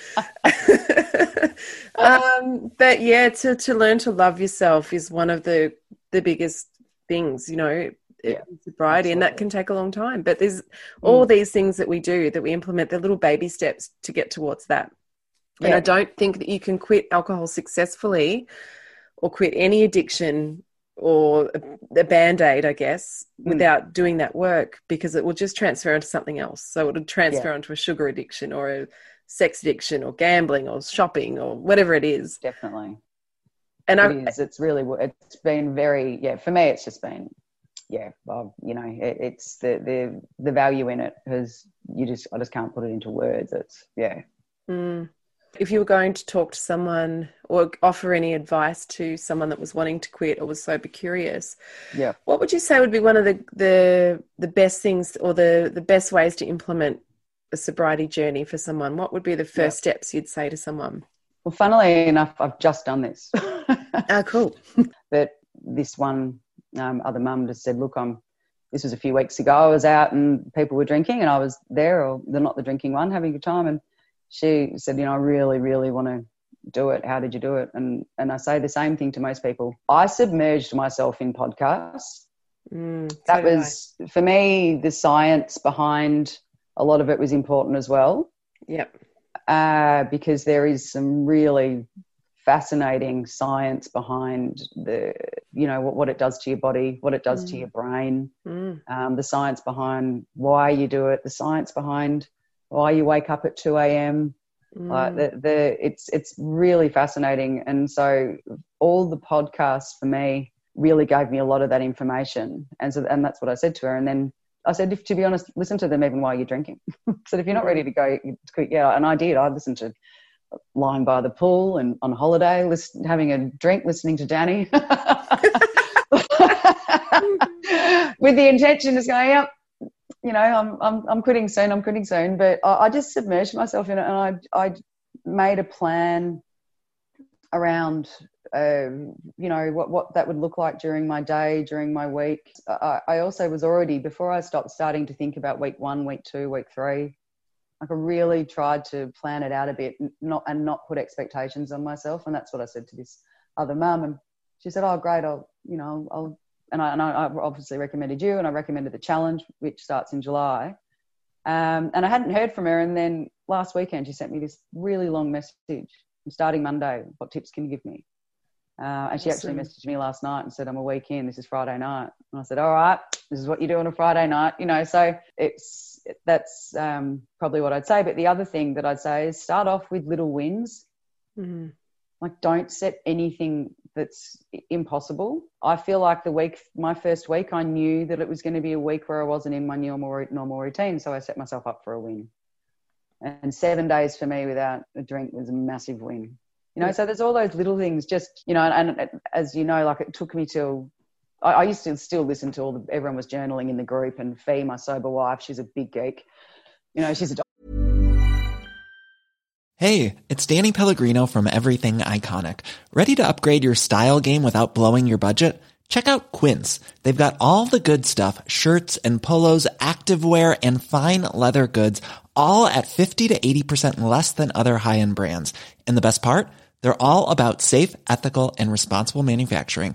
[SPEAKER 2] um, but yeah, to to learn to love yourself is one of the the biggest things. You know, yeah, sobriety, absolutely. and that can take a long time. But there's all mm. these things that we do that we implement. The little baby steps to get towards that. And I don't think that you can quit alcohol successfully or quit any addiction or a, a band aid, I guess, mm. without doing that work because it will just transfer into something else. So it would transfer yeah. onto a sugar addiction or a sex addiction or gambling or shopping or whatever it is.
[SPEAKER 3] Definitely. And it I, is. It's really, it's been very, yeah, for me, it's just been, yeah, well, you know, it, it's the, the, the value in it has, you just, I just can't put it into words. It's, yeah.
[SPEAKER 2] Mm. If you were going to talk to someone or offer any advice to someone that was wanting to quit or was sober curious,
[SPEAKER 3] Yeah.
[SPEAKER 2] what would you say would be one of the the, the best things or the, the best ways to implement a sobriety journey for someone? What would be the first steps you'd say to someone?
[SPEAKER 3] Well, funnily enough, I've just done this.
[SPEAKER 2] Oh, cool.
[SPEAKER 3] but this one um, other mum just said, "Look, I'm." This was a few weeks ago. I was out and people were drinking, and I was there, or they're not the drinking one, having a time. And she said, "You know, I really, really want to do it. How did you do it?" And and I say the same thing to most people. I submerged myself in podcasts.
[SPEAKER 2] Mm, so
[SPEAKER 3] That
[SPEAKER 2] did I.
[SPEAKER 3] was for me the science behind a lot of it was important as well
[SPEAKER 2] Yep.
[SPEAKER 3] uh, because there is some really fascinating science behind the you know what, what it does to your body what it does to
[SPEAKER 2] Mm.
[SPEAKER 3] your brain
[SPEAKER 2] Mm,
[SPEAKER 3] um, the science behind why you do it the science behind why you wake up at 2 a.m like
[SPEAKER 2] mm.
[SPEAKER 3] the, the it's it's really fascinating. And so all the podcasts for me really gave me a lot of that information. And so and that's what i said to her. And then i said if to be honest listen to them even while you're drinking. So if you're not ready to go yeah and i did. I listened to lying by the pool and on holiday listen, having a drink listening to danny. With the intention of going yep you know i'm i'm, I'm quitting soon i'm quitting soon. But I, I just submerged myself in it and i i made a plan around um, you know what what that would look like during my day during my week. I, I also was already before i stopped starting to think about week one week two week three like I really tried to plan it out a bit, not and not put expectations on myself, and that's what I said to this other mum, and she said, "Oh, great, I'll, you know, I'll," and I, and I obviously recommended you, and I recommended the challenge, which starts in July, um, and I hadn't heard from her, and then last weekend she sent me this really long message. I'm starting Monday. What tips can you give me? Uh, and she actually messaged me last night and said, I'm a week in. This is Friday night. And I said, All right, this is what you do on a Friday night. You know, so it's that's um, probably what I'd say. But the other thing that I'd say is start off with little wins.
[SPEAKER 2] Mm,
[SPEAKER 3] Like, don't set anything that's impossible. I feel like the week, my first week, I knew that it was going to be a week where I wasn't in my normal, normal routine. So I set myself up for a win. And seven days for me without a drink was a massive win. You know,
[SPEAKER 2] Yeah.
[SPEAKER 3] so there's all those little things. Just you know, and, and as you know, like it took me till I, I used to still listen to all the everyone was journaling in the group, and Fee, my sober wife, she's a big geek. You know, she's a
[SPEAKER 4] Hey, it's Danny Pellegrino from Everything Iconic. Ready to upgrade your style game without blowing your budget? Check out Quince. They've got all the good stuff shirts and polos, activewear, and fine leather goods, all at 50 to 80% less than other high end brands. And the best part? They're all about safe, ethical, and responsible manufacturing.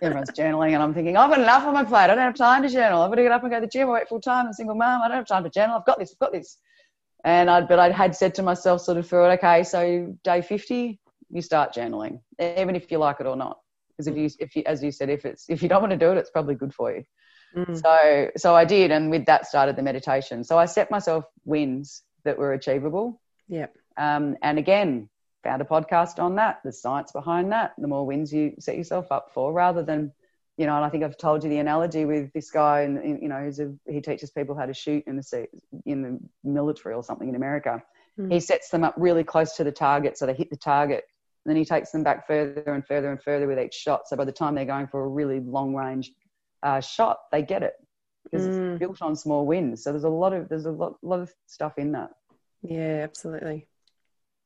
[SPEAKER 3] everyone's journaling and I'm thinking, I've got enough on my plate. I don't have time to journal. I've got to get up and go to the gym. I work full time. I'm a single mum. I don't have time to journal. I've got this. I've got this. And I'd, but I had said to myself sort of through it, okay, so day 50, you start journaling, even if you like it or not. Because if you, if you, as you said, if it's, if you don't want to do it, it's probably good for you.
[SPEAKER 2] mm,
[SPEAKER 3] So, so I did. And with that started the meditation. So I set myself wins that were achievable.
[SPEAKER 2] Yep.
[SPEAKER 3] Um, and again, found a podcast on that, the science behind that, the more wins you set yourself up for, rather than, you know, and I think I've told you the analogy with this guy, and you know, who's a, he teaches people how to shoot in the in the military or something in America.
[SPEAKER 2] Mm.
[SPEAKER 3] He sets them up really close to the target, so they hit the target. And then he takes them back further and further and further with each shot. So by the time they're going for a really long range uh, shot, they get it because
[SPEAKER 2] Mm.
[SPEAKER 3] it's built on small wins. So there's a lot of there's a lot, lot of stuff in that
[SPEAKER 2] Yeah, absolutely.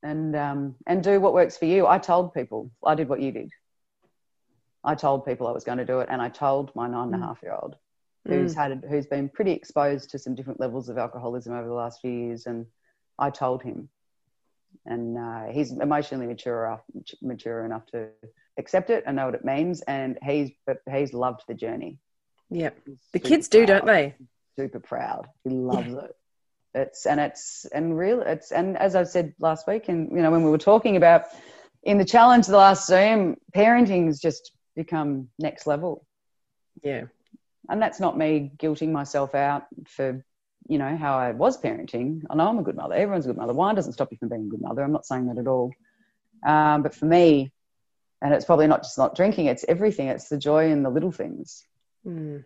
[SPEAKER 3] And um, and do what works for you. I told people I did what you did. I told people I was going to do it, and I told my nine and a half year old, who's had who's been pretty exposed to some different levels of alcoholism over the last few years, and I told him, and uh, he's emotionally mature enough, mature enough to accept it and know what it means. And he's but he's loved the journey.
[SPEAKER 2] Yeah, the kids do,
[SPEAKER 3] proud.
[SPEAKER 2] don't they?
[SPEAKER 3] Super proud. He loves yeah. it. It's and it's and real. It's and as I said last week, and you know when we were talking about in the challenge the last Zoom, parenting's just become next level.
[SPEAKER 2] Yeah,
[SPEAKER 3] and that's not me guilting myself out for you know how I was parenting. I know I'm a good mother. Everyone's a good mother. Wine doesn't stop you from being a good mother. I'm not saying that at all. Um, but for me, and it's probably not just not drinking. It's everything. It's the joy in the little things.
[SPEAKER 2] Mm.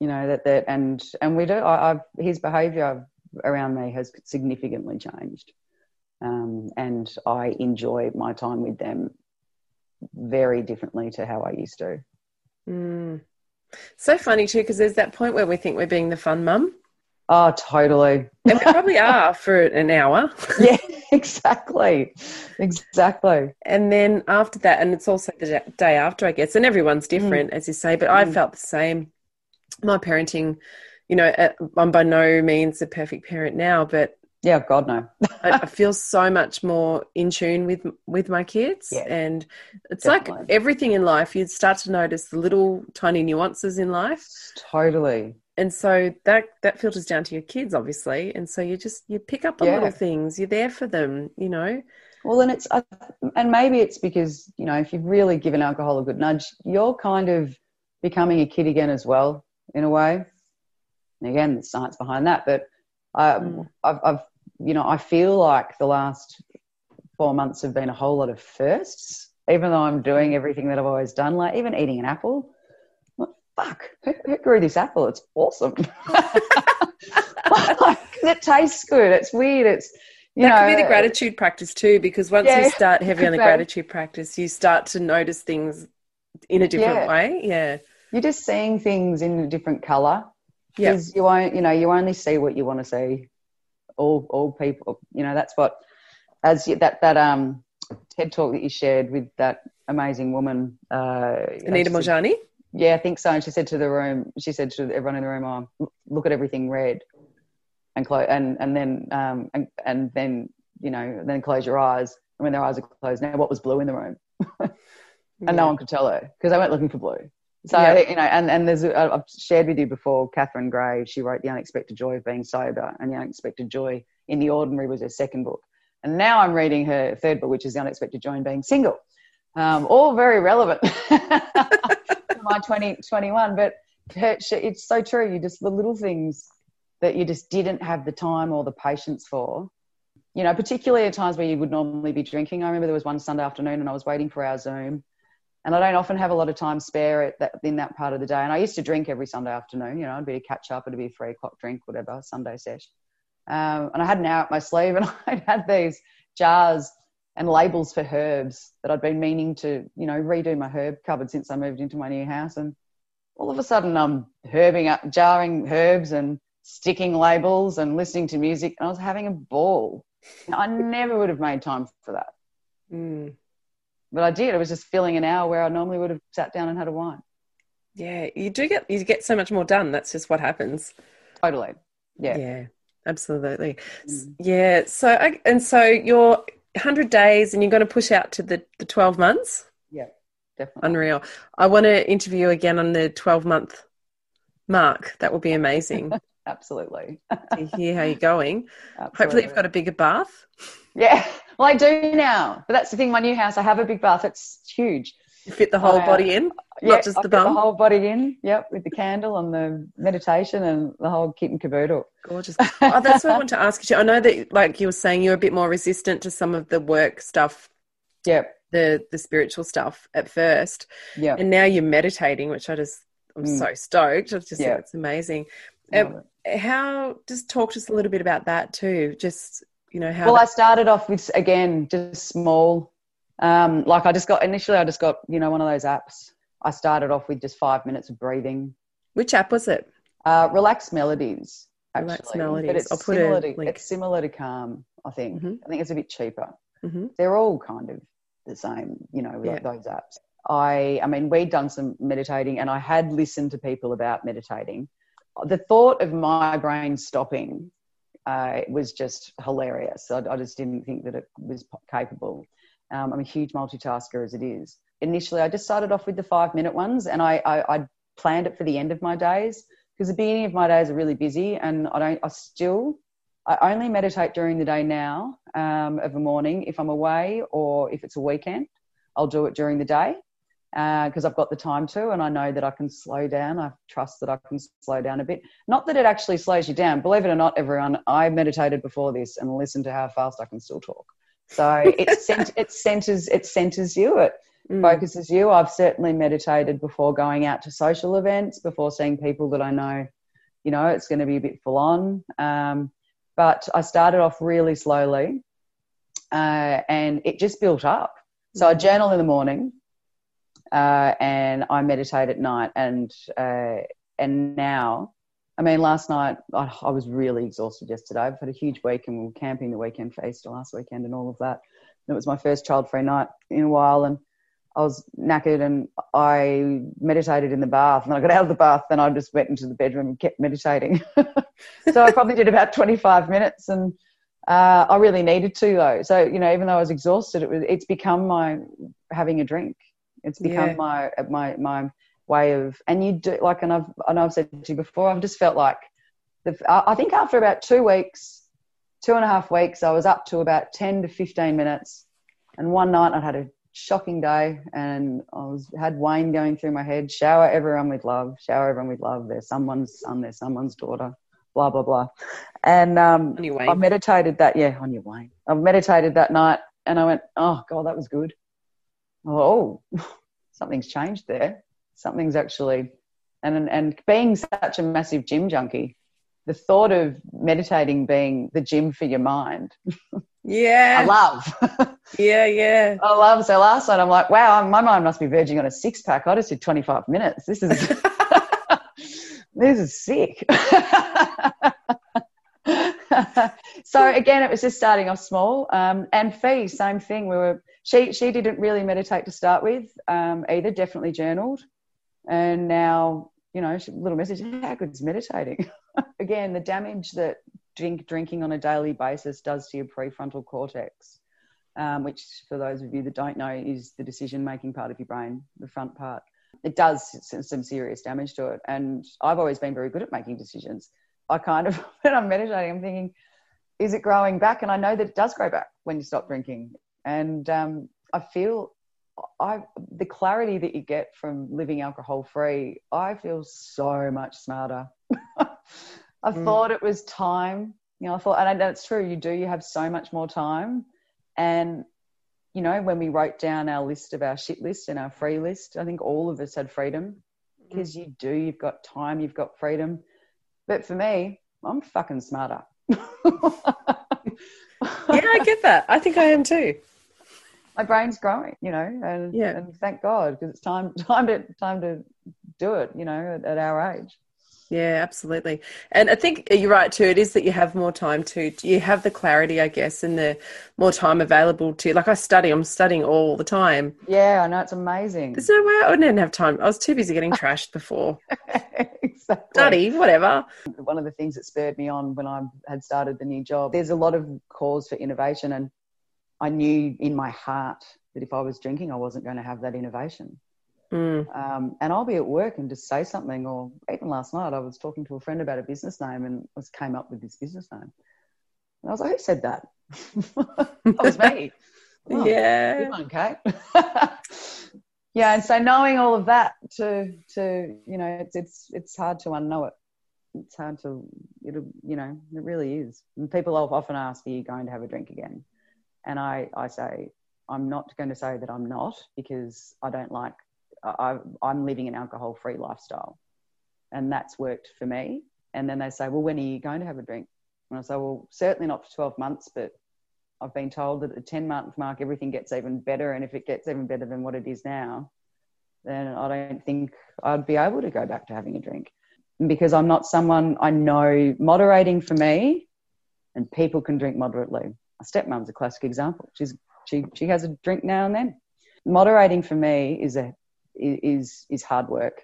[SPEAKER 3] You know that that and and we do. I, I've, his behaviour around me has significantly changed, um, and I enjoy my time with them very differently to how I used to.
[SPEAKER 2] Mm. So funny too, because there's that point where we think we're being the fun mum.
[SPEAKER 3] Oh, totally.
[SPEAKER 2] And we probably are for an hour.
[SPEAKER 3] yeah, exactly. Exactly.
[SPEAKER 2] And then after that, and it's also the day after, I guess, and everyone's different, mm. as you say, but mm. I felt the same. My parenting, you know, I'm by no means a perfect parent now, but
[SPEAKER 3] yeah, God no.
[SPEAKER 2] I, I, feel so much more in tune with with my kids,
[SPEAKER 3] yeah,
[SPEAKER 2] and it's
[SPEAKER 3] definitely.
[SPEAKER 2] like everything in life. You start to notice the little tiny nuances in life.
[SPEAKER 3] Totally.
[SPEAKER 2] And so that that filters down to your kids, obviously, and so you just you pick up on
[SPEAKER 3] Yeah.
[SPEAKER 2] little things. You're there for them, you know.
[SPEAKER 3] Well, and it's, uh, and maybe it's because, you know, if you've really given alcohol a good nudge, you're kind of becoming a kid again as well, in a way. And again, the science behind that. But I,
[SPEAKER 2] Mm.
[SPEAKER 3] I've, I've, you know, I feel like the last four months have been a whole lot of firsts, even though I'm doing everything that I've always done, like even eating an apple. Like, fuck, who, who grew this apple? It's awesome. like, it tastes good. It's weird. It's, you
[SPEAKER 2] that
[SPEAKER 3] know,
[SPEAKER 2] could be the gratitude practice too, because once
[SPEAKER 3] Yeah,
[SPEAKER 2] you start heavy on the gratitude practice, you start to notice things in a different
[SPEAKER 3] Yeah.
[SPEAKER 2] way. Yeah,
[SPEAKER 3] you're just seeing things in a different color
[SPEAKER 2] yeah,
[SPEAKER 3] because you won't you know you only see what you want to see. All all people you know that's what as you, that that um ted talk that you shared with that amazing woman uh
[SPEAKER 2] Anita Moorjani.
[SPEAKER 3] yeah i think so. And she said to the room she said to everyone in the room oh, look at everything red. And close and and then um and, and then you know then close your eyes. And when their eyes are closed now what was blue in the room? And no one could tell her because they weren't looking for blue. So
[SPEAKER 2] Yeah.
[SPEAKER 3] you know, and and there's I've shared with you before. Catherine Gray, she wrote the unexpected joy of being sober, and the unexpected joy in the ordinary was her second book. And now I'm reading her third book, which is the unexpected joy in being single. Um, all very relevant to my 20, 21, but her, she, it's so true. You just the little things that you just didn't have the time or the patience for. You know, particularly at times where you would normally be drinking. I remember there was one Sunday afternoon and I was waiting for our Zoom and I don't often have a lot of time spare at that, in that part of the day. And I used to drink every Sunday afternoon. You know, it'd be a catch up, it'd be a three o'clock drink, whatever, Sunday sesh. Um, and I had an hour up my sleeve, and I had these jars and labels for herbs that I'd been meaning to, you know, redo my herb cupboard since I moved into my new house. And all of a sudden, I'm herbing up, jarring herbs and sticking labels and listening to music, and I was having a ball. Now, I never would have made time for that
[SPEAKER 2] Mm.
[SPEAKER 3] But I did. It was just filling an hour where I normally would have sat down and had a wine.
[SPEAKER 2] Yeah, you do get you get so much more done. That's just what happens.
[SPEAKER 3] Totally. Yeah.
[SPEAKER 2] Yeah, absolutely.
[SPEAKER 3] Mm.
[SPEAKER 2] Yeah. So I, and so you're 100 days, and you're going to push out to the the 12 months.
[SPEAKER 3] Yeah. Definitely.
[SPEAKER 2] Unreal. I want to interview you again on the 12 month mark. That would be amazing
[SPEAKER 3] Absolutely.
[SPEAKER 2] to hear how you're going. Hopefully, you've got a bigger bath.
[SPEAKER 3] Yeah. Well, I do now. But that's the thing. My new house, I have a big bath. It's huge.
[SPEAKER 2] You fit the whole
[SPEAKER 3] Uh,
[SPEAKER 2] body in,
[SPEAKER 3] Yeah,
[SPEAKER 2] not just
[SPEAKER 3] I
[SPEAKER 2] the bum.
[SPEAKER 3] The whole body in. Yep. With the candle and the meditation and the whole kit and caboodle.
[SPEAKER 2] Gorgeous. Oh, that's what I want to ask you. I know that, like you were saying, you're a bit more resistant to some of the work stuff,
[SPEAKER 3] Yep.
[SPEAKER 2] the the spiritual stuff at first,
[SPEAKER 3] Yeah.
[SPEAKER 2] and now you're meditating, which I just I'm
[SPEAKER 3] Mm.
[SPEAKER 2] so stoked. I just
[SPEAKER 3] Yeah.
[SPEAKER 2] think it's amazing. Um,
[SPEAKER 3] it.
[SPEAKER 2] how just talk to us a little bit about that too. Just you know how.
[SPEAKER 3] Well, I started off with, again, just small. Um, like I just got, initially, I just got, you know, one of those apps. I started off with just five minutes of breathing.
[SPEAKER 2] which app was it?
[SPEAKER 3] Uh, relaxed melodies. Actually.
[SPEAKER 2] Relaxed
[SPEAKER 3] But
[SPEAKER 2] Melodies.
[SPEAKER 3] it's
[SPEAKER 2] I'll put
[SPEAKER 3] similar to. It's similar to Calm, I think.
[SPEAKER 2] Mhm.
[SPEAKER 3] I think it's a bit cheaper.
[SPEAKER 2] hmm
[SPEAKER 3] They're all kind of the same, you know,
[SPEAKER 2] Yeah.
[SPEAKER 3] like those apps. I, I mean, we'd done some meditating and I had listened to people about meditating. The thought of my brain stopping uh, it was just hilarious. I, I, just didn't think that it was capable. Um, I'm a huge multitasker as it is. Initially, I just started off with the five minute ones, and I, I, I planned it for the end of my days because the beginning of my days are really busy, and I don't. I still I only meditate during the day now um, of a morning. If I'm away or if it's a weekend, I'll do it during the day because uh, I've got the time to, and I know that I can slow down. I trust that I can slow down a bit. Not that it actually slows you down. Believe it or not, everyone, I meditated before this and listened to how fast I can still talk. So it, cent- it centers it centers you. It mm. focuses you. I've certainly meditated before going out to social events, before seeing people that I know. You know, it's going to be a bit full on. Um, but I started off really slowly, uh, and it just built up. So I mm. journal in the morning uh, and I meditate at night. And uh, and now, I mean, last night I, I, was really exhausted yesterday. I've had a huge week, and we were camping the weekend for Easter last weekend, and all of that. And it was my first child-free night in a while, and I was knackered, and I meditated in the bath. And I got out of the bath, then I just went into the bedroom and kept meditating. so I probably did about 25 minutes, and uh, I really needed to though. So you know, even though I was exhausted, it was, it's become my having a drink it's become yeah. my my my way of, and you do like, and I've and I've said to you before, I've just felt like, the, I think after about two weeks, two and a half weeks, I was up to about ten to fifteen minutes, and one night I'd had a shocking day, and I was had Wayne going through my head. Shower everyone with love. Shower everyone with love. There's someone's son. There's someone's daughter. Blah blah blah. And um, I meditated that. Yeah, on your Wayne. I meditated that night, and I went, oh god, that was good oh, something's changed there. Something's actually, and and being such a massive gym junkie, the thought of meditating being the gym for your mind.
[SPEAKER 2] Yeah.
[SPEAKER 3] I love.
[SPEAKER 2] yeah, yeah.
[SPEAKER 3] I love. So last night I'm like, wow, my mind must be verging on a six pack. I just did 25 minutes. This is, this is sick. so again, it was just starting off small. Um, and Fee, same thing. We were she she didn't really meditate to start with um, either. Definitely journaled, and now you know, little message. How good good's meditating? again, the damage that drink drinking on a daily basis does to your prefrontal cortex. Um, which, for those of you that don't know, is the decision making part of your brain, the front part. It does some serious damage to it. And I've always been very good at making decisions. I kind of, when I'm meditating, I'm thinking, is it growing back? And I know that it does grow back when you stop drinking. And um, I feel I the clarity that you get from living alcohol free, I feel so much smarter. I mm. thought it was time. You know, I thought, and that's true. You do. You have so much more time. And you know, when we wrote down our list of our shit list and our free list, I think all of us had freedom because mm. you do. You've got time. You've got freedom. But for me, I'm fucking smarter.
[SPEAKER 2] yeah, I get that. I think I am too.
[SPEAKER 3] My brain's growing, you know, and yeah. and thank God because it's time time to time to do it, you know, at, at our age.
[SPEAKER 2] Yeah, absolutely. And I think uh, you're right too. It is that you have more time to, you have the clarity, I guess, and the more time available to, like I study, I'm studying all the time.
[SPEAKER 3] Yeah, I know. It's amazing.
[SPEAKER 2] There's no way I wouldn't have time. I was too busy getting trashed before.
[SPEAKER 3] exactly.
[SPEAKER 2] Study, whatever.
[SPEAKER 3] One of the things that spurred me on when I had started the new job, there's a lot of cause for innovation. And I knew in my heart that if I was drinking, I wasn't going to have that innovation. Mm. Um, and I'll be at work and just say something, or even last night I was talking to a friend about a business name and was came up with this business name. And I was like, who said that? that was me.
[SPEAKER 2] Oh, yeah.
[SPEAKER 3] Good one, Kate. yeah, and so knowing all of that to to you know, it's it's it's hard to unknow it. It's hard to it you know, it really is. And people often ask, Are you going to have a drink again? And I, I say, I'm not going to say that I'm not because I don't like I, I'm living an alcohol free lifestyle. And that's worked for me. And then they say, well, when are you going to have a drink? And I say, well, certainly not for 12 months, but I've been told that at the 10 month mark, everything gets even better. And if it gets even better than what it is now, then I don't think I'd be able to go back to having a drink. Because I'm not someone I know moderating for me, and people can drink moderately. My stepmom's a classic example. She's, she, she has a drink now and then. Moderating for me is a is is hard work.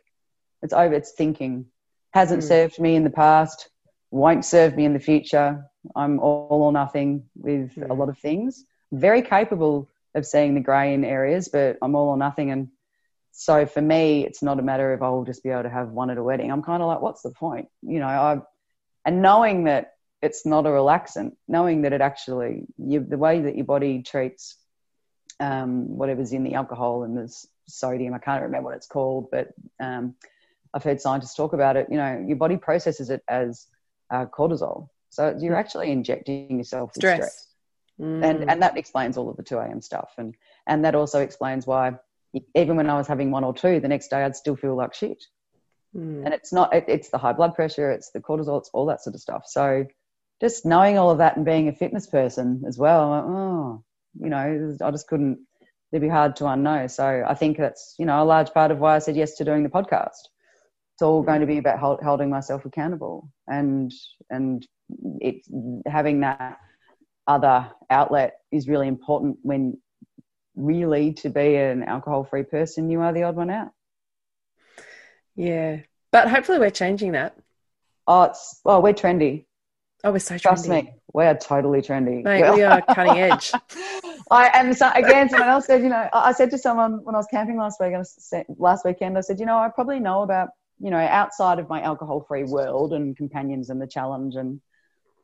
[SPEAKER 3] It's over. It's thinking. Hasn't mm. served me in the past. won't serve me in the future. I'm all or nothing with a lot of things. Very capable of seeing the grey in areas, but I'm all or nothing. And so for me, it's not a matter of I'll just be able to have one at a wedding. I'm kind of like, what's the point? You know, I and knowing that it's not a relaxant, knowing that it actually you, the way that your body treats um, whatever's in the alcohol and the sodium, I can't remember what it's called, but um, I've heard scientists talk about it. You know, your body processes it as uh, cortisol, so you're mm. actually injecting yourself with stress, stress. Mm. and and that explains all of the two a.m. stuff, and and that also explains why even when I was having one or two, the next day I'd still feel like shit. Mm. And it's not, it, it's the high blood pressure, it's the cortisol, it's all that sort of stuff. So just knowing all of that and being a fitness person as well, I'm like, oh, you know, I just couldn't, it'd be hard to unknow. So I think that's, you know, a large part of why I said yes to doing the podcast. It's all going to be about hold, holding myself accountable and, and it's having that other outlet is really important when really to be an alcohol free person, you are the odd one out.
[SPEAKER 2] Yeah. But hopefully we're changing that.
[SPEAKER 3] Oh, it's, well, we're trendy.
[SPEAKER 2] Oh, we're so trendy.
[SPEAKER 3] Trust me, we are totally trendy.
[SPEAKER 2] Mate, we are cutting edge.
[SPEAKER 3] I and so, again, someone else said, you know, I said to someone when I was camping last week, last weekend, I said, you know, I probably know about, you know, outside of my alcohol-free world and companions and the challenge and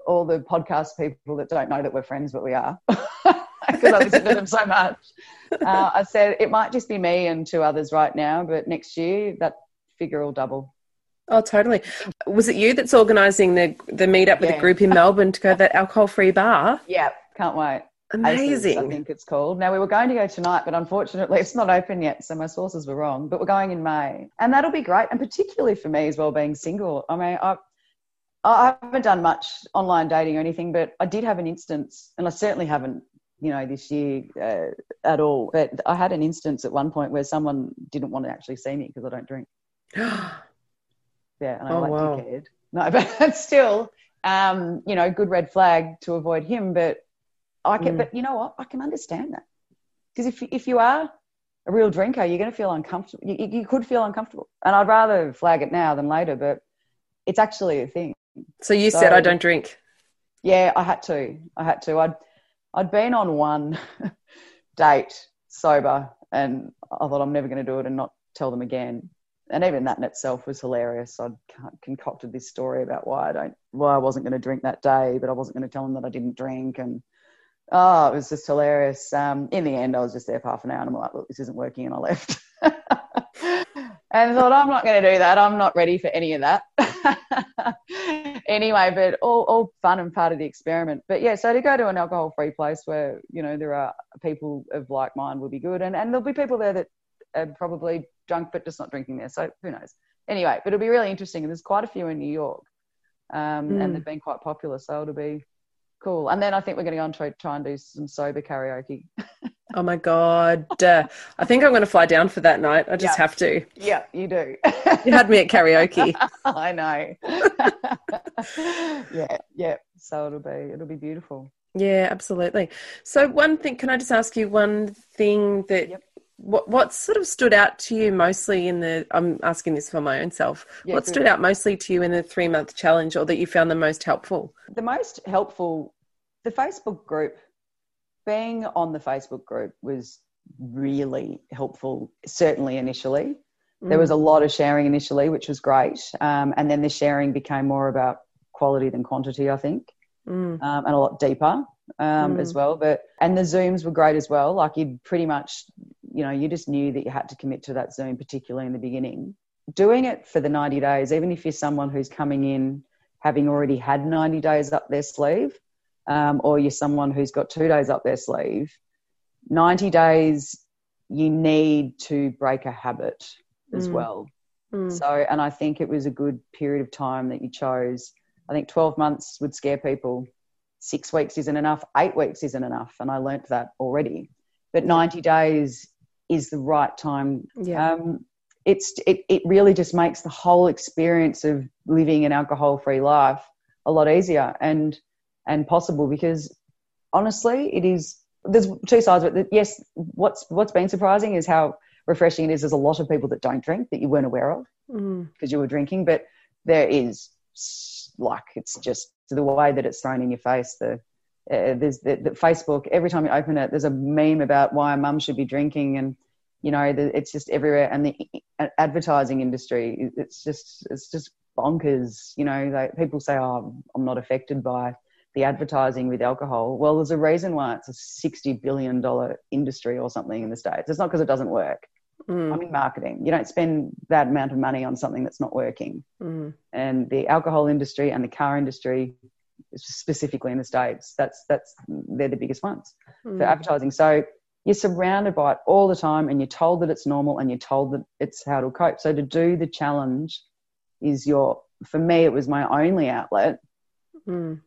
[SPEAKER 3] all the podcast people that don't know that we're friends, but we are, because I listen to them so much. Uh, I said it might just be me and two others right now, but next year that figure will double.
[SPEAKER 2] Oh, totally. Was it you that's organising the the meetup with yeah. a group in Melbourne to go to that alcohol free bar?
[SPEAKER 3] Yeah, can't wait.
[SPEAKER 2] Amazing.
[SPEAKER 3] I think it's called. Now we were going to go tonight, but unfortunately it's not open yet, so my sources were wrong. But we're going in May, and that'll be great. And particularly for me as well, being single. I mean, I I haven't done much online dating or anything, but I did have an instance, and I certainly haven't, you know, this year uh, at all. But I had an instance at one point where someone didn't want to actually see me because I don't drink. Yeah, and I oh, like wow. dickhead. No, but still, um, you know, good red flag to avoid him. But I can, mm. but you know what? I can understand that because if if you are a real drinker, you're going to feel uncomfortable. You, you could feel uncomfortable, and I'd rather flag it now than later. But it's actually a thing.
[SPEAKER 2] So you so, said I don't drink.
[SPEAKER 3] Yeah, I had to. I had to. I'd I'd been on one date sober, and I thought I'm never going to do it and not tell them again and even that in itself was hilarious. I'd concocted this story about why I don't, why I wasn't going to drink that day, but I wasn't going to tell them that I didn't drink, and oh, it was just hilarious. Um, in the end, I was just there for half an hour, and I'm like, look, this isn't working, and I left. and I thought, I'm not going to do that. I'm not ready for any of that. anyway, but all, all fun and part of the experiment. But yeah, so to go to an alcohol free place where, you know, there are people of like mind will be good. And, and there'll be people there that are probably drunk but just not drinking there. So who knows? Anyway, but it'll be really interesting. And there's quite a few in New York, um, mm. and hmm. they've been quite popular. So it'll be cool. And then I think we're going to go and try, try and do some sober karaoke.
[SPEAKER 2] oh my god! Uh, I think I'm going to fly down for that night. I just
[SPEAKER 3] yeah.
[SPEAKER 2] have to.
[SPEAKER 3] Yeah, you do.
[SPEAKER 2] you had me at karaoke.
[SPEAKER 3] I know. yeah, yeah. So it'll be it'll be beautiful.
[SPEAKER 2] Yeah, absolutely. So one thing, can I just ask you one thing that yep what what sort of stood out to you mostly in the I'm asking this for my own self. Yeah, what stood out mostly to you in the three month challenge or that you found the most helpful?
[SPEAKER 3] The most helpful the Facebook group. Being on the Facebook group was really helpful, certainly initially. Mm. There was a lot of sharing initially, which was great. Um, and then the sharing became more about quality than quantity, I think, mm. um, and a lot deeper um, mm. as well. But and the Zooms were great as well. Like you pretty much you know, you just knew that you had to commit to that Zoom, particularly in the beginning. Doing it for the 90 days, even if you're someone who's coming in having already had 90 days up their sleeve, um, or you're someone who's got two days up their sleeve, 90 days, you need to break a habit as mm. well. Mm. So, and I think it was a good period of time that you chose. I think 12 months would scare people. Six weeks isn't enough. Eight weeks isn't enough. And I learnt that already. But 90 days is the right time.
[SPEAKER 2] Yeah.
[SPEAKER 3] Um, it's it, it really just makes the whole experience of living an alcohol free life a lot easier and and possible because honestly it is there's two sides of it yes what's what's been surprising is how refreshing it is there's a lot of people that don't drink that you weren't aware of because mm. you were drinking but there is like it's just the way that it's thrown in your face. The uh, there's the, the, Facebook. Every time you open it, there's a meme about why a mum should be drinking, and you know the, it's just everywhere. And the advertising industry, it's just it's just bonkers. You know, they, people say, "Oh, I'm not affected by." The advertising with alcohol. Well, there's a reason why it's a $60 billion industry or something in the States. It's not because it doesn't work. Mm. I'm in marketing. You don't spend that amount of money on something that's not working. Mm. And the alcohol industry and the car industry, specifically in the States, that's, that's, they're the biggest ones mm. for advertising. So you're surrounded by it all the time and you're told that it's normal and you're told that it's how to cope. So to do the challenge is your, for me, it was my only outlet. Mm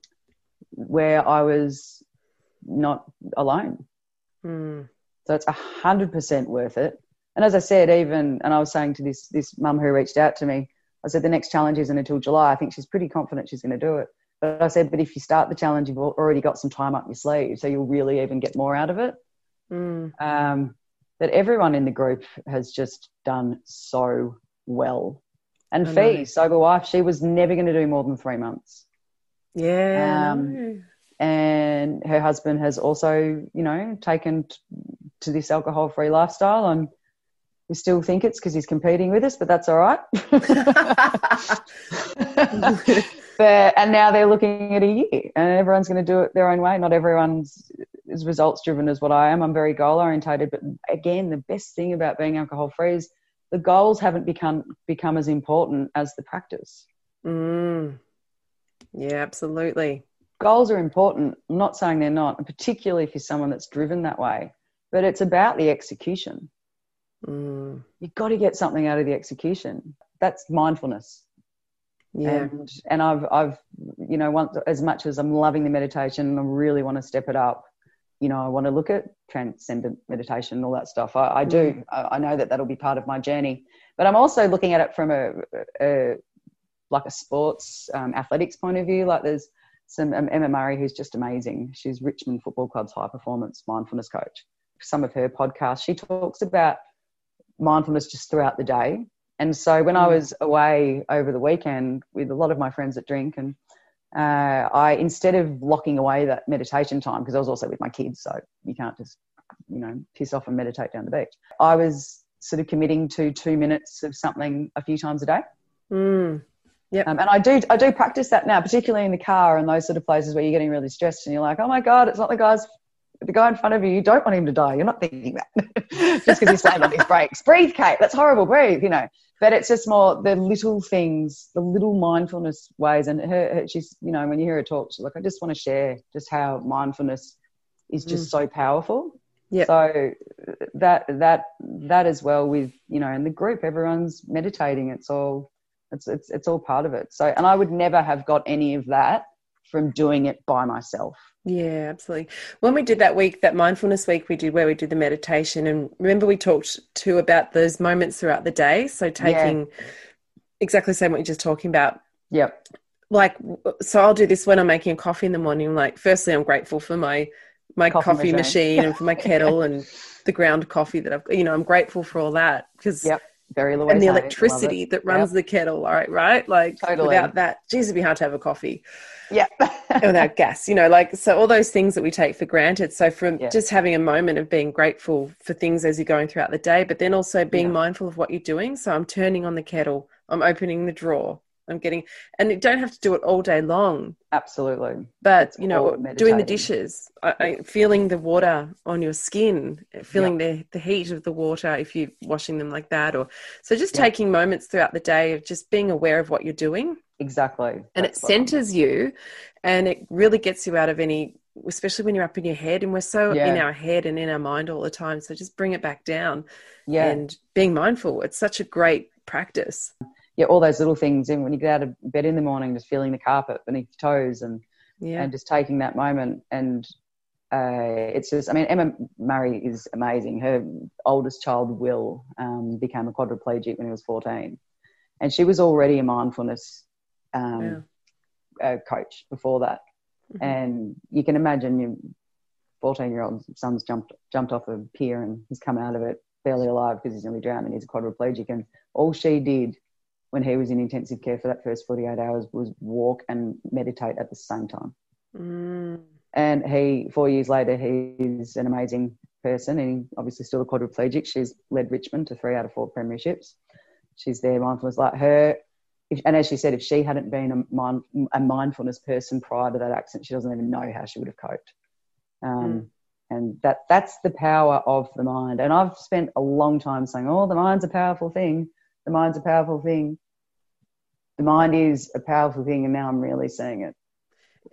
[SPEAKER 3] where I was not alone. Mm. So it's a hundred percent worth it. And as I said, even and I was saying to this this mum who reached out to me, I said the next challenge isn't until July. I think she's pretty confident she's going to do it. But I said, but if you start the challenge, you've already got some time up your sleeve, so you'll really even get more out of it. Mm. Um, that everyone in the group has just done so well. And Fee, sober wife, she was never going to do more than three months.
[SPEAKER 2] Yeah. Um,
[SPEAKER 3] and her husband has also, you know, taken t- to this alcohol free lifestyle. And we still think it's because he's competing with us, but that's all right. but, and now they're looking at a year and everyone's going to do it their own way. Not everyone's as results driven as what I am. I'm very goal orientated. But again, the best thing about being alcohol free is the goals haven't become become as important as the practice.
[SPEAKER 2] Mm. Yeah, absolutely.
[SPEAKER 3] Goals are important. I'm not saying they're not, particularly if you're someone that's driven that way, but it's about the execution. Mm. You've got to get something out of the execution. That's mindfulness.
[SPEAKER 2] Yeah.
[SPEAKER 3] And, and I've, I've, you know, once, as much as I'm loving the meditation, I really want to step it up. You know, I want to look at transcendent meditation and all that stuff. I, I do. Mm. I, I, know that that'll be part of my journey. But I'm also looking at it from a, a like a sports um, athletics point of view. Like there's some um, Emma Murray who's just amazing. She's Richmond Football Club's high performance mindfulness coach. Some of her podcasts, she talks about mindfulness just throughout the day. And so when mm. I was away over the weekend with a lot of my friends that drink, and uh, I instead of locking away that meditation time because I was also with my kids, so you can't just you know piss off and meditate down the beach. I was sort of committing to two minutes of something a few times a day.
[SPEAKER 2] Mm.
[SPEAKER 3] Yeah, um, and I do I do practice that now, particularly in the car and those sort of places where you're getting really stressed and you're like, oh my god, it's not the guy's the guy in front of you. You don't want him to die. You're not thinking that just because he's slammed on his brakes. Breathe, Kate. That's horrible. Breathe. You know. But it's just more the little things, the little mindfulness ways. And her, her she's you know when you hear her talk, she's like, I just want to share just how mindfulness is just mm. so powerful.
[SPEAKER 2] Yeah.
[SPEAKER 3] So that that that as well with you know in the group, everyone's meditating. It's all it's, it's, it's all part of it. So, and I would never have got any of that from doing it by myself.
[SPEAKER 2] Yeah, absolutely. When we did that week, that mindfulness week we did where we did the meditation, and remember we talked too about those moments throughout the day. So taking yeah. exactly the same what you're just talking about.
[SPEAKER 3] Yep.
[SPEAKER 2] Like, so I'll do this when I'm making a coffee in the morning. Like, firstly, I'm grateful for my my coffee, coffee machine. machine. and for my kettle and the ground coffee that I've. You know, I'm grateful for all that because.
[SPEAKER 3] Yep very
[SPEAKER 2] Louise and the electricity that runs yep. the kettle, all right, right? Like totally. without that, geez, it'd be hard to have a coffee.
[SPEAKER 3] Yeah.
[SPEAKER 2] without gas, you know, like so all those things that we take for granted. So from yeah. just having a moment of being grateful for things as you're going throughout the day, but then also being yeah. mindful of what you're doing. So I'm turning on the kettle, I'm opening the drawer, I'm getting, and you don't have to do it all day long.
[SPEAKER 3] Absolutely.
[SPEAKER 2] But, it's you know, doing the dishes, I, I, feeling the water on your skin, feeling the, the heat of the water if you're washing them like that. Or so just taking moments throughout the day of just being aware of what you're doing.
[SPEAKER 3] Exactly.
[SPEAKER 2] And That's it centers you and it really gets you out of any, especially when you're up in your head and we're so yeah. in our head and in our mind all the time. So just bring it back down.
[SPEAKER 3] Yeah.
[SPEAKER 2] And being mindful. It's such a great practice
[SPEAKER 3] yeah, all those little things. And when you get out of bed in the morning, just feeling the carpet beneath your toes and yeah. and just taking that moment. And uh, it's just, I mean, Emma Murray is amazing. Her oldest child, Will, um, became a quadriplegic when he was 14. And she was already a mindfulness um, yeah. uh, coach before that. Mm-hmm. And you can imagine your 14 year old son's jumped, jumped off a pier and he's come out of it barely alive because he's nearly drowned and he's a quadriplegic. And all she did when he was in intensive care for that first 48 hours was walk and meditate at the same time.
[SPEAKER 2] Mm.
[SPEAKER 3] And he, four years later, he's an amazing person and obviously still a quadriplegic. She's led Richmond to three out of four premierships. She's there, mindfulness like her. If, and as she said, if she hadn't been a, mind, a, mindfulness person prior to that accident, she doesn't even know how she would have coped. Um, mm. And that that's the power of the mind. And I've spent a long time saying, "Oh, the mind's a powerful thing. The mind's a powerful thing." The mind is a powerful thing, and now I'm really seeing it.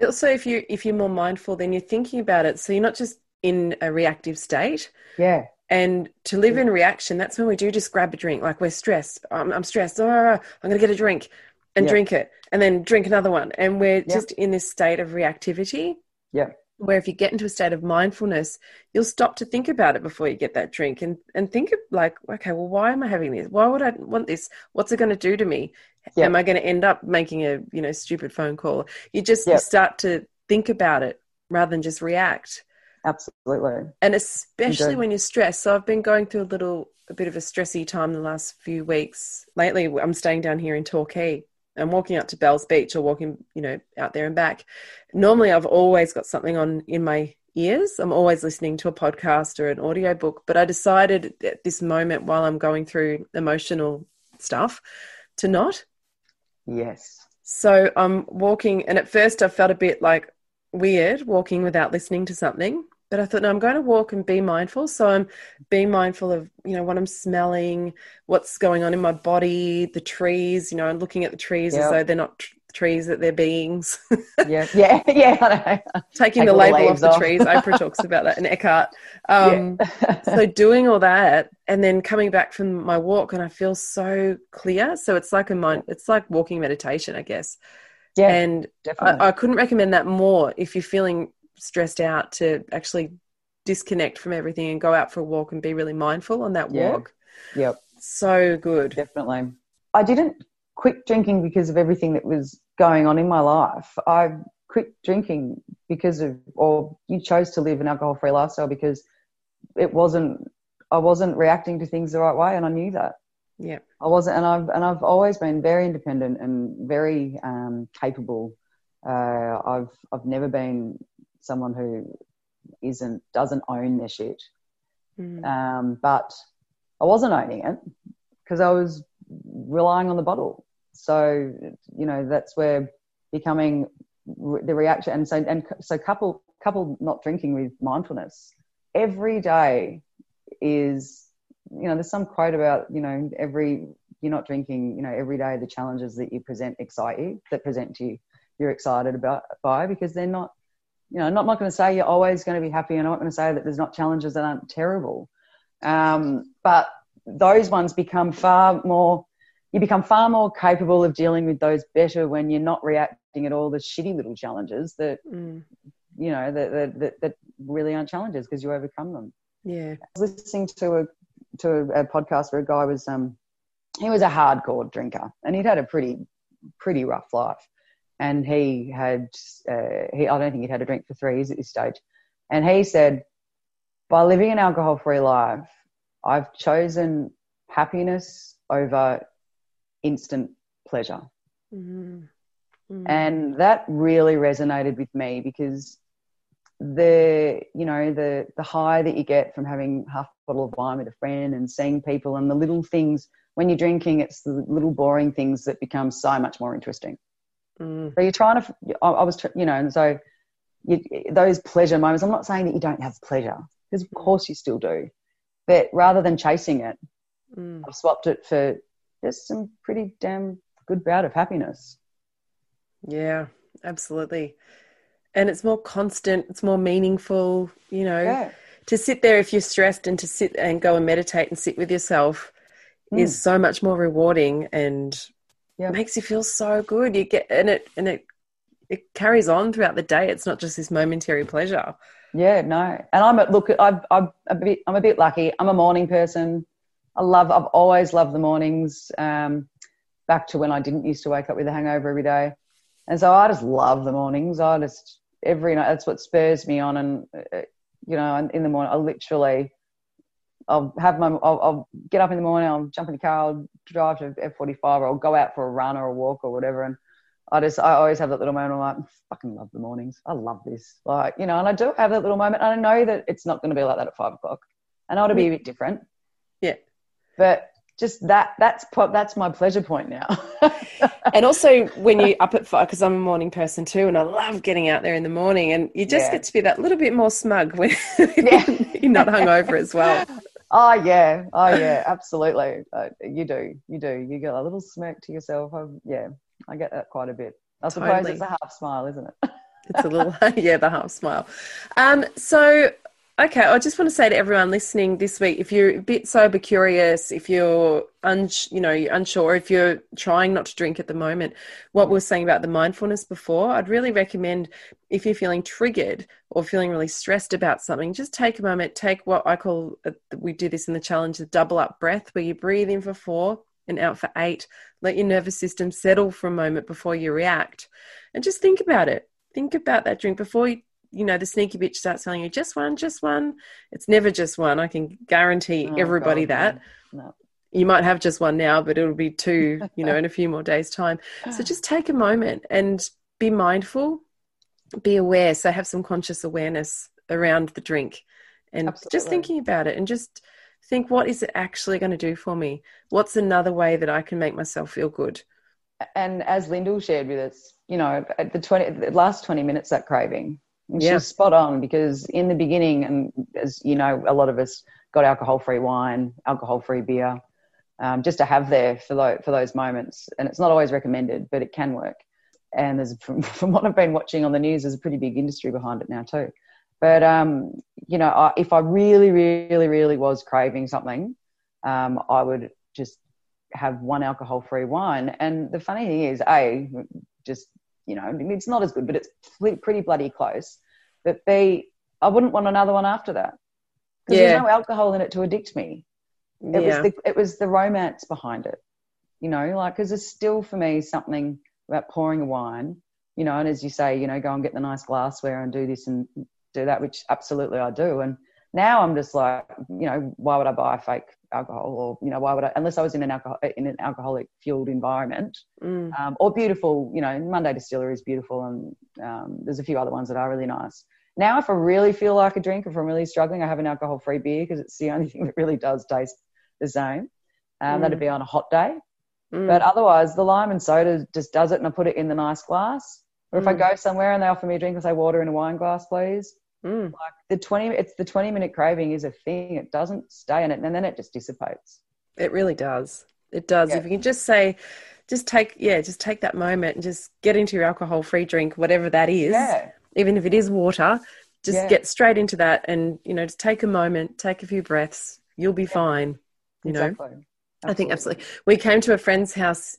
[SPEAKER 2] Also, if you if you're more mindful, then you're thinking about it. So you're not just in a reactive state.
[SPEAKER 3] Yeah.
[SPEAKER 2] And to live in reaction, that's when we do just grab a drink. Like we're stressed. I'm, I'm stressed. Oh, I'm going to get a drink and drink it and then drink another one. And we're just in this state of reactivity.
[SPEAKER 3] Yeah.
[SPEAKER 2] Where if you get into a state of mindfulness, you'll stop to think about it before you get that drink and, and think of like, okay, well, why am I having this? Why would I want this? What's it going to do to me? Am I going to end up making a, you know, stupid phone call? You just you start to think about it rather than just react.
[SPEAKER 3] Absolutely.
[SPEAKER 2] And especially when you're stressed. So I've been going through a little, a bit of a stressy time the last few weeks. Lately, I'm staying down here in Torquay. I'm walking out to Bells Beach or walking, you know, out there and back. Normally, I've always got something on in my ears. I'm always listening to a podcast or an audio book. But I decided at this moment, while I'm going through emotional stuff, to not.
[SPEAKER 3] Yes.
[SPEAKER 2] So I'm walking, and at first I felt a bit like weird walking without listening to something. But I thought, no, I'm going to walk and be mindful. So I'm being mindful of, you know, what I'm smelling, what's going on in my body, the trees, you know, and looking at the trees yep. as though they're not t- trees, that they're beings.
[SPEAKER 3] yeah, yeah, yeah.
[SPEAKER 2] Taking Take the label the off the trees. Oprah talks about that in Eckhart. Um, yeah. so doing all that and then coming back from my walk and I feel so clear. So it's like a mind, it's like walking meditation, I guess.
[SPEAKER 3] Yeah,
[SPEAKER 2] and I, I, couldn't recommend that more if you're feeling stressed out to actually disconnect from everything and go out for a walk and be really mindful on that
[SPEAKER 3] yeah.
[SPEAKER 2] walk.
[SPEAKER 3] Yep.
[SPEAKER 2] So good.
[SPEAKER 3] Definitely. I didn't quit drinking because of everything that was going on in my life. I quit drinking because of, or you chose to live an alcohol free lifestyle because it wasn't, I wasn't reacting to things the right way and I knew that.
[SPEAKER 2] Yeah.
[SPEAKER 3] I wasn't, and I've, and I've always been very independent and very um, capable. Uh, I've, I've never been someone who isn't doesn't own their shit. Mm. Um, but I wasn't owning it because I was relying on the bottle. So you know that's where becoming the reaction and so and so couple couple not drinking with mindfulness every day is you know there's some quote about you know every you're not drinking you know every day the challenges that you present excite you that present to you you're excited about by because they're not you know, I'm not, not going to say you're always going to be happy, and I'm not going to say that there's not challenges that aren't terrible. Um, but those ones become far more, you become far more capable of dealing with those better when you're not reacting at all the shitty little challenges that, mm. you know, that, that, that, really aren't challenges because you overcome them.
[SPEAKER 2] Yeah.
[SPEAKER 3] I was listening to a, to a, a podcast where a guy was, um, he was a hardcore drinker and he'd had a pretty, pretty rough life and he had uh, he I don't think he'd had a drink for three years at this stage, and he said, by living an alcohol free life, I've chosen happiness over instant pleasure. Mm-hmm. Mm-hmm. And that really resonated with me because the you know the the high that you get from having half a bottle of wine with a friend and seeing people and the little things when you're drinking it's the little boring things that become so much more interesting
[SPEAKER 2] Mm.
[SPEAKER 3] So you're trying to, I, I was, you know, and so you, those pleasure moments, I'm not saying that you don't have pleasure, because of course you still do. But rather than chasing it, mm. I've swapped it for just some pretty damn good bout of happiness.
[SPEAKER 2] Yeah, absolutely. And it's more constant, it's more meaningful, you know.
[SPEAKER 3] Yeah.
[SPEAKER 2] To sit there if you're stressed and to sit and go and meditate and sit with yourself mm. is so much more rewarding and
[SPEAKER 3] yeah.
[SPEAKER 2] It makes you feel so good. You get and it and it it carries on throughout the day. It's not just this momentary pleasure.
[SPEAKER 3] Yeah, no. And I'm a, look. I've, I'm a bit. I'm a bit lucky. I'm a morning person. I love. I've always loved the mornings. Um, back to when I didn't used to wake up with a hangover every day, and so I just love the mornings. I just every night. That's what spurs me on. And uh, you know, in the morning, I literally I'll have my, I'll, I'll, get up in the morning, I'll jump in the car, I'll drive to F45 or I'll go out for a run or a walk or whatever. And I just, I always have that little moment. I'm like, I fucking love the mornings. I love this. Like, you know, and I do have that little moment. And I know that it's not going to be like that at five o'clock. And I know it'll be a bit different.
[SPEAKER 2] Yeah.
[SPEAKER 3] But just that, that's, that's my pleasure point now.
[SPEAKER 2] and also when you're up at five, because I'm a morning person too, and I love getting out there in the morning, and you just yeah. get to be that little bit more smug when yeah. you're not hungover as well.
[SPEAKER 3] Oh yeah, oh yeah, absolutely. Uh, you do, you do. You get a little smirk to yourself. Um, yeah, I get that quite a bit. I suppose totally. it's a half smile, isn't it?
[SPEAKER 2] it's a little, yeah, the half smile. Um, so Okay, I just want to say to everyone listening this week, if you're a bit sober curious, if you're un, you know you're unsure, if you're trying not to drink at the moment, what we are saying about the mindfulness before, I'd really recommend if you're feeling triggered or feeling really stressed about something, just take a moment, take what I call uh, we do this in the challenge, the double up breath, where you breathe in for four and out for eight. Let your nervous system settle for a moment before you react, and just think about it. Think about that drink before you you know the sneaky bitch starts telling you just one just one. It's never just one. I can guarantee oh, everybody God, that. no. you might have just one now but it'll be two you know in a few more days time. So just take a moment and be mindful be aware. So have some conscious awareness around the drink and Absolutely. just thinking about it and just think what is it actually going to do for me? What's another way that i can make myself feel good?
[SPEAKER 3] And as lyndall shared with us you know the 20 the last 20 minutes that craving yeah. She's spot on because in the beginning, and as you know, a lot of us got alcohol free wine, alcohol free beer, um, just to have there for, lo- for those moments. And it's not always recommended, but it can work. And there's, from, from what I've been watching on the news, there's a pretty big industry behind it now too. But um, you know, I, if I really, really, really was craving something, um, I would just have one alcohol free wine. And the funny thing is, a just you know, it's not as good, but it's pretty bloody close. But B, I wouldn't want another one after that because yeah. there's no alcohol in it to addict me. It yeah. was the it was the romance behind it, you know, like because there's still for me something about pouring a wine, you know, and as you say, you know, go and get the nice glassware and do this and do that, which absolutely I do. And now I'm just like, you know, why would I buy fake alcohol or you know why would I unless I was in an alcohol in an alcoholic fueled environment mm. um, or beautiful you know Monday Distillery is beautiful and um, there's a few other ones that are really nice now if I really feel like a drink if I'm really struggling I have an alcohol free beer because it's the only thing that really does taste the same um, mm. that'd be on a hot day mm. but otherwise the lime and soda just does it and I put it in the nice glass or if I mm. go somewhere and they offer me a drink I say water in a wine glass please Mm. Like the 20, it's the 20 minute craving is a thing. It doesn't stay in it and then it just dissipates.
[SPEAKER 2] It really does. It does. Yeah. If you can just say, just take, yeah, just take that moment and just get into your alcohol free drink, whatever that is. Yeah. Even if it is water, just yeah. get straight into that and, you know, just take a moment, take a few breaths. You'll be fine. You exactly. know, Absolutely. I think absolutely. We came to a friend's house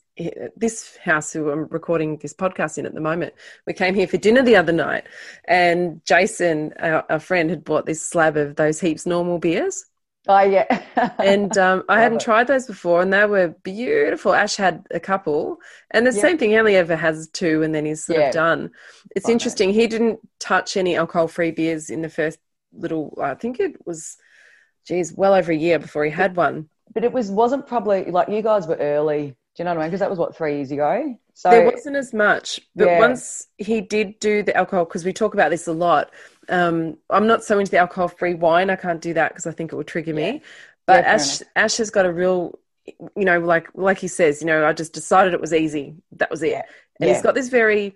[SPEAKER 2] this house who I'm recording this podcast in at the moment, we came here for dinner the other night, and Jason, our, our friend, had bought this slab of those heaps normal beers.
[SPEAKER 3] Oh yeah,
[SPEAKER 2] and um, I hadn't it. tried those before, and they were beautiful. Ash had a couple, and the yeah. same thing. He only ever has two, and then he's sort yeah. of done. It's Fine. interesting. He didn't touch any alcohol-free beers in the first little. I think it was, geez, well over a year before he had one.
[SPEAKER 3] But it was wasn't probably like you guys were early do you know what I mean? Because that was what three years ago.
[SPEAKER 2] So there wasn't as much, but yeah. once he did do the alcohol, because we talk about this a lot. Um, I'm not so into the alcohol-free wine. I can't do that because I think it would trigger yeah. me. But yeah, Ash, Ash has got a real, you know, like like he says, you know, I just decided it was easy. That was it. And he's got this very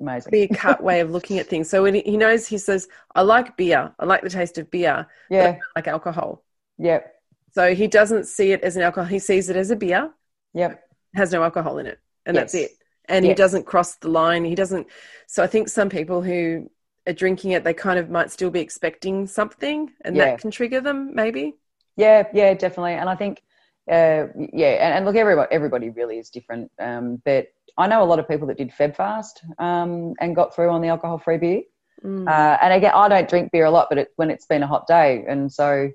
[SPEAKER 3] Amazing.
[SPEAKER 2] clear cut way of looking at things. So when he, he, knows, he says, "I like beer. I like the taste of beer.
[SPEAKER 3] Yeah,
[SPEAKER 2] like alcohol.
[SPEAKER 3] Yep.
[SPEAKER 2] So he doesn't see it as an alcohol. He sees it as a beer.
[SPEAKER 3] Yep
[SPEAKER 2] has no alcohol in it and yes. that's it and he doesn't cross the line he doesn't so i think some people who are drinking it they kind of might still be expecting something and yeah. that can trigger them maybe
[SPEAKER 3] yeah yeah definitely and i think uh, yeah and, and, look everybody everybody really is different um, but i know a lot of people that did feb fast um, and got through on the alcohol free beer mm. uh, and again i don't drink beer a lot but it, when it's been a hot day and so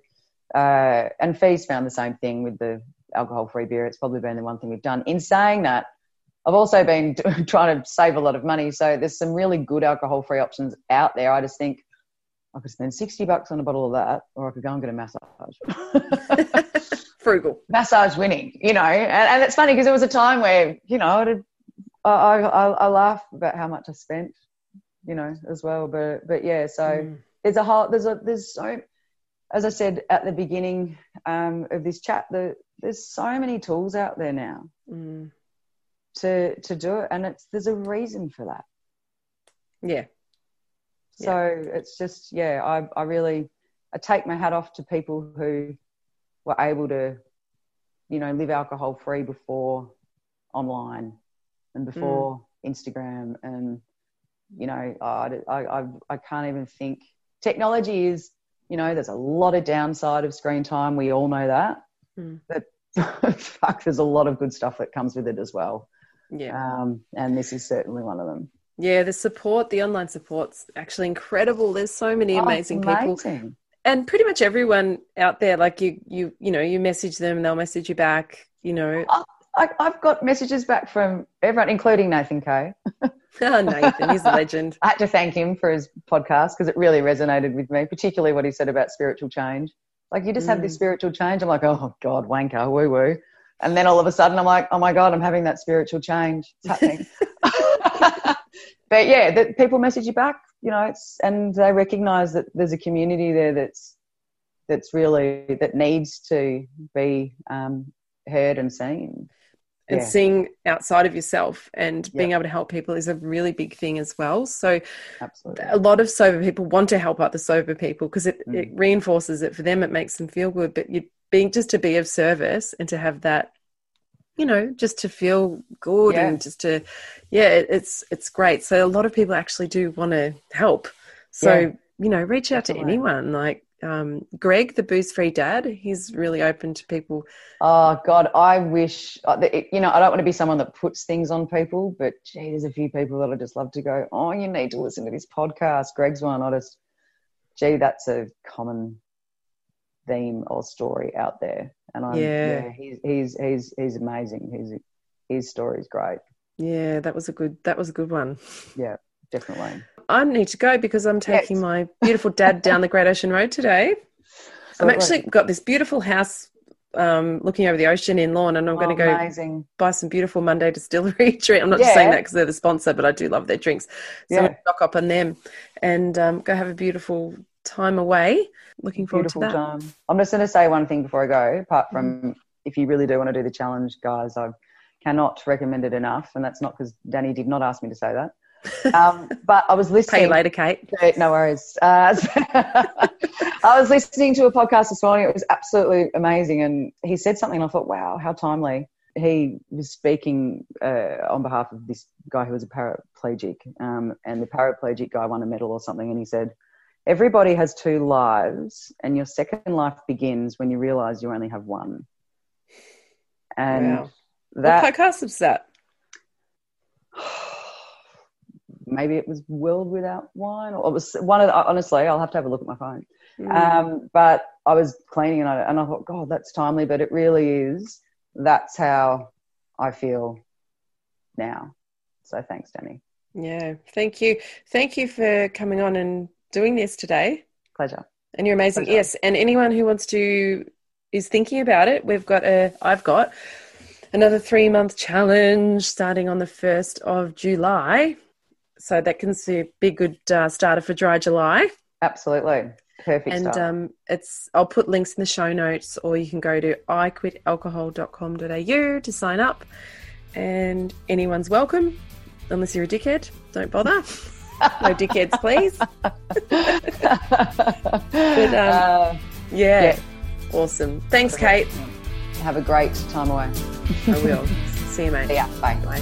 [SPEAKER 3] uh, and fees found the same thing with the alcohol free beer. It's probably been the one thing we've done. In saying that, I've also been trying to save a lot of money. So there's some really good alcohol free options out there. I just think I could spend 60 bucks on a bottle of that, or I could go and get a massage.
[SPEAKER 2] Frugal.
[SPEAKER 3] massage winning, you know. And, and it's funny because there was a time where, you know, I, I, I laugh about how much I spent, you know, as well. But, but yeah, so
[SPEAKER 2] Mm.
[SPEAKER 3] there's a whole, there's a, there's so, as I said at the beginning um, of this chat, the, there's so many tools out there now
[SPEAKER 2] Mm.
[SPEAKER 3] to, to do it. And it's, there's a reason for that.
[SPEAKER 2] Yeah.
[SPEAKER 3] So it's just, yeah, I, I really, I take my hat off to people who were able to, you know, live alcohol free before online and before Instagram. And, you know, I, I, I, I can't even think. Technology is, you know, there's a lot of downside of screen time. We all know that.
[SPEAKER 2] Mm.
[SPEAKER 3] But fuck, there's a lot of good stuff that comes with it as well.
[SPEAKER 2] Yeah.
[SPEAKER 3] Um, and this is certainly one of them.
[SPEAKER 2] Yeah, the support, the online support's actually incredible. There's so many
[SPEAKER 3] Oh,
[SPEAKER 2] amazing people. And pretty much everyone out there, like you you you know, you message them they'll message you back, you know.
[SPEAKER 3] I, I've got messages back from everyone, including Nathan Kay.
[SPEAKER 2] Oh, Nathan, he's a legend.
[SPEAKER 3] I had to thank him for his podcast because it really resonated with me, particularly what he said about spiritual change. Like, you just have this
[SPEAKER 2] Mm.
[SPEAKER 3] spiritual change. I'm like, oh, God, wanker, woo woo. And then all of a sudden, I'm like, oh my God, I'm having that spiritual change. It's happening. but yeah, that people message you back, you know, it's, and they recognize that there's a community there that's, that's really, that needs to be um, heard and seen.
[SPEAKER 2] And
[SPEAKER 3] Yeah.
[SPEAKER 2] seeing outside of yourself and being able to help people is a really big thing as well. So
[SPEAKER 3] Absolutely.
[SPEAKER 2] a lot of sober people want to help other sober people because it,
[SPEAKER 3] Mm.
[SPEAKER 2] it reinforces it for them. It makes them feel good. But you being just to be of service and to have that, you know, just to feel good
[SPEAKER 3] Yeah.
[SPEAKER 2] and just to, yeah, it, it's it's great. So a lot of people actually do want to help. So you know, reach out to anyone like. Um, Greg, the booze free dad, he's really open to people.
[SPEAKER 3] Oh God, I wish uh, you know. I don't want to be someone that puts things on people, but gee, there's a few people that I just love to go. Oh, you need to listen to this podcast. Greg's one. I just, gee, that's a common theme or story out there, and I'm
[SPEAKER 2] Yeah.
[SPEAKER 3] yeah, he's he's he's he's amazing. His his story is great.
[SPEAKER 2] Yeah, that was a good that was a good one.
[SPEAKER 3] Yeah, definitely.
[SPEAKER 2] I need to go because I'm taking
[SPEAKER 3] Yes.
[SPEAKER 2] my beautiful dad down the Great Ocean Road today. I'm
[SPEAKER 3] Absolutely.
[SPEAKER 2] actually got this beautiful house um, looking over the ocean in Lorne, and I'm going to
[SPEAKER 3] Oh,
[SPEAKER 2] go
[SPEAKER 3] amazing.
[SPEAKER 2] buy some beautiful Monday Distillery drink. I'm not just saying that because they're the sponsor, but I do love their drinks. So I'm
[SPEAKER 3] Yeah.
[SPEAKER 2] gonna stock up on them and um, go have a beautiful time away. Looking forward
[SPEAKER 3] Beautiful
[SPEAKER 2] to that.
[SPEAKER 3] time. I'm just going to say one thing before I go. Apart from
[SPEAKER 2] Mm-hmm.
[SPEAKER 3] if you really do want to do the challenge, guys, I cannot recommend it enough, and that's not because Danny did not ask me to say that. Um, but I was
[SPEAKER 2] Pay
[SPEAKER 3] listening.
[SPEAKER 2] you later, Kate.
[SPEAKER 3] to- No worries. Uh, I was listening to a podcast this morning. It was absolutely amazing, and he said something. and I thought, wow, how timely. He was speaking uh, on behalf of this guy who was a paraplegic, um, and the paraplegic guy won a medal or something, and he said, Everybody has two lives, and your second life begins when you realize you only have one. And
[SPEAKER 2] Wow.
[SPEAKER 3] that
[SPEAKER 2] what podcast is that?
[SPEAKER 3] Maybe it was World Without Wine, or it was one of the, honestly, I'll have to have a look at my phone.
[SPEAKER 2] Mm.
[SPEAKER 3] Um, but I was cleaning and I, and I thought, God, that's timely, but it really is. That's how I feel now. So thanks, Danny.
[SPEAKER 2] yeah, thank you. Thank you for coming on and doing this today.
[SPEAKER 3] Pleasure.
[SPEAKER 2] And you're amazing.
[SPEAKER 3] Pleasure.
[SPEAKER 2] Yes. And anyone who wants to is thinking about it, we've got a I've got another three month challenge starting on the first of July. So that can be a good uh, starter for dry July.
[SPEAKER 3] Absolutely. Perfect.
[SPEAKER 2] and um, it's I'll put links in the show notes, or you can go to iquitalcohol.com.au to sign up. And anyone's welcome, unless you're a dickhead. Don't bother. no dickheads, please. But um,
[SPEAKER 3] Uh,
[SPEAKER 2] yeah,
[SPEAKER 3] yeah.
[SPEAKER 2] awesome. Thanks, Kate.
[SPEAKER 3] have a great time away.
[SPEAKER 2] I will. See you, mate.
[SPEAKER 3] Yeah. Bye.
[SPEAKER 2] Bye.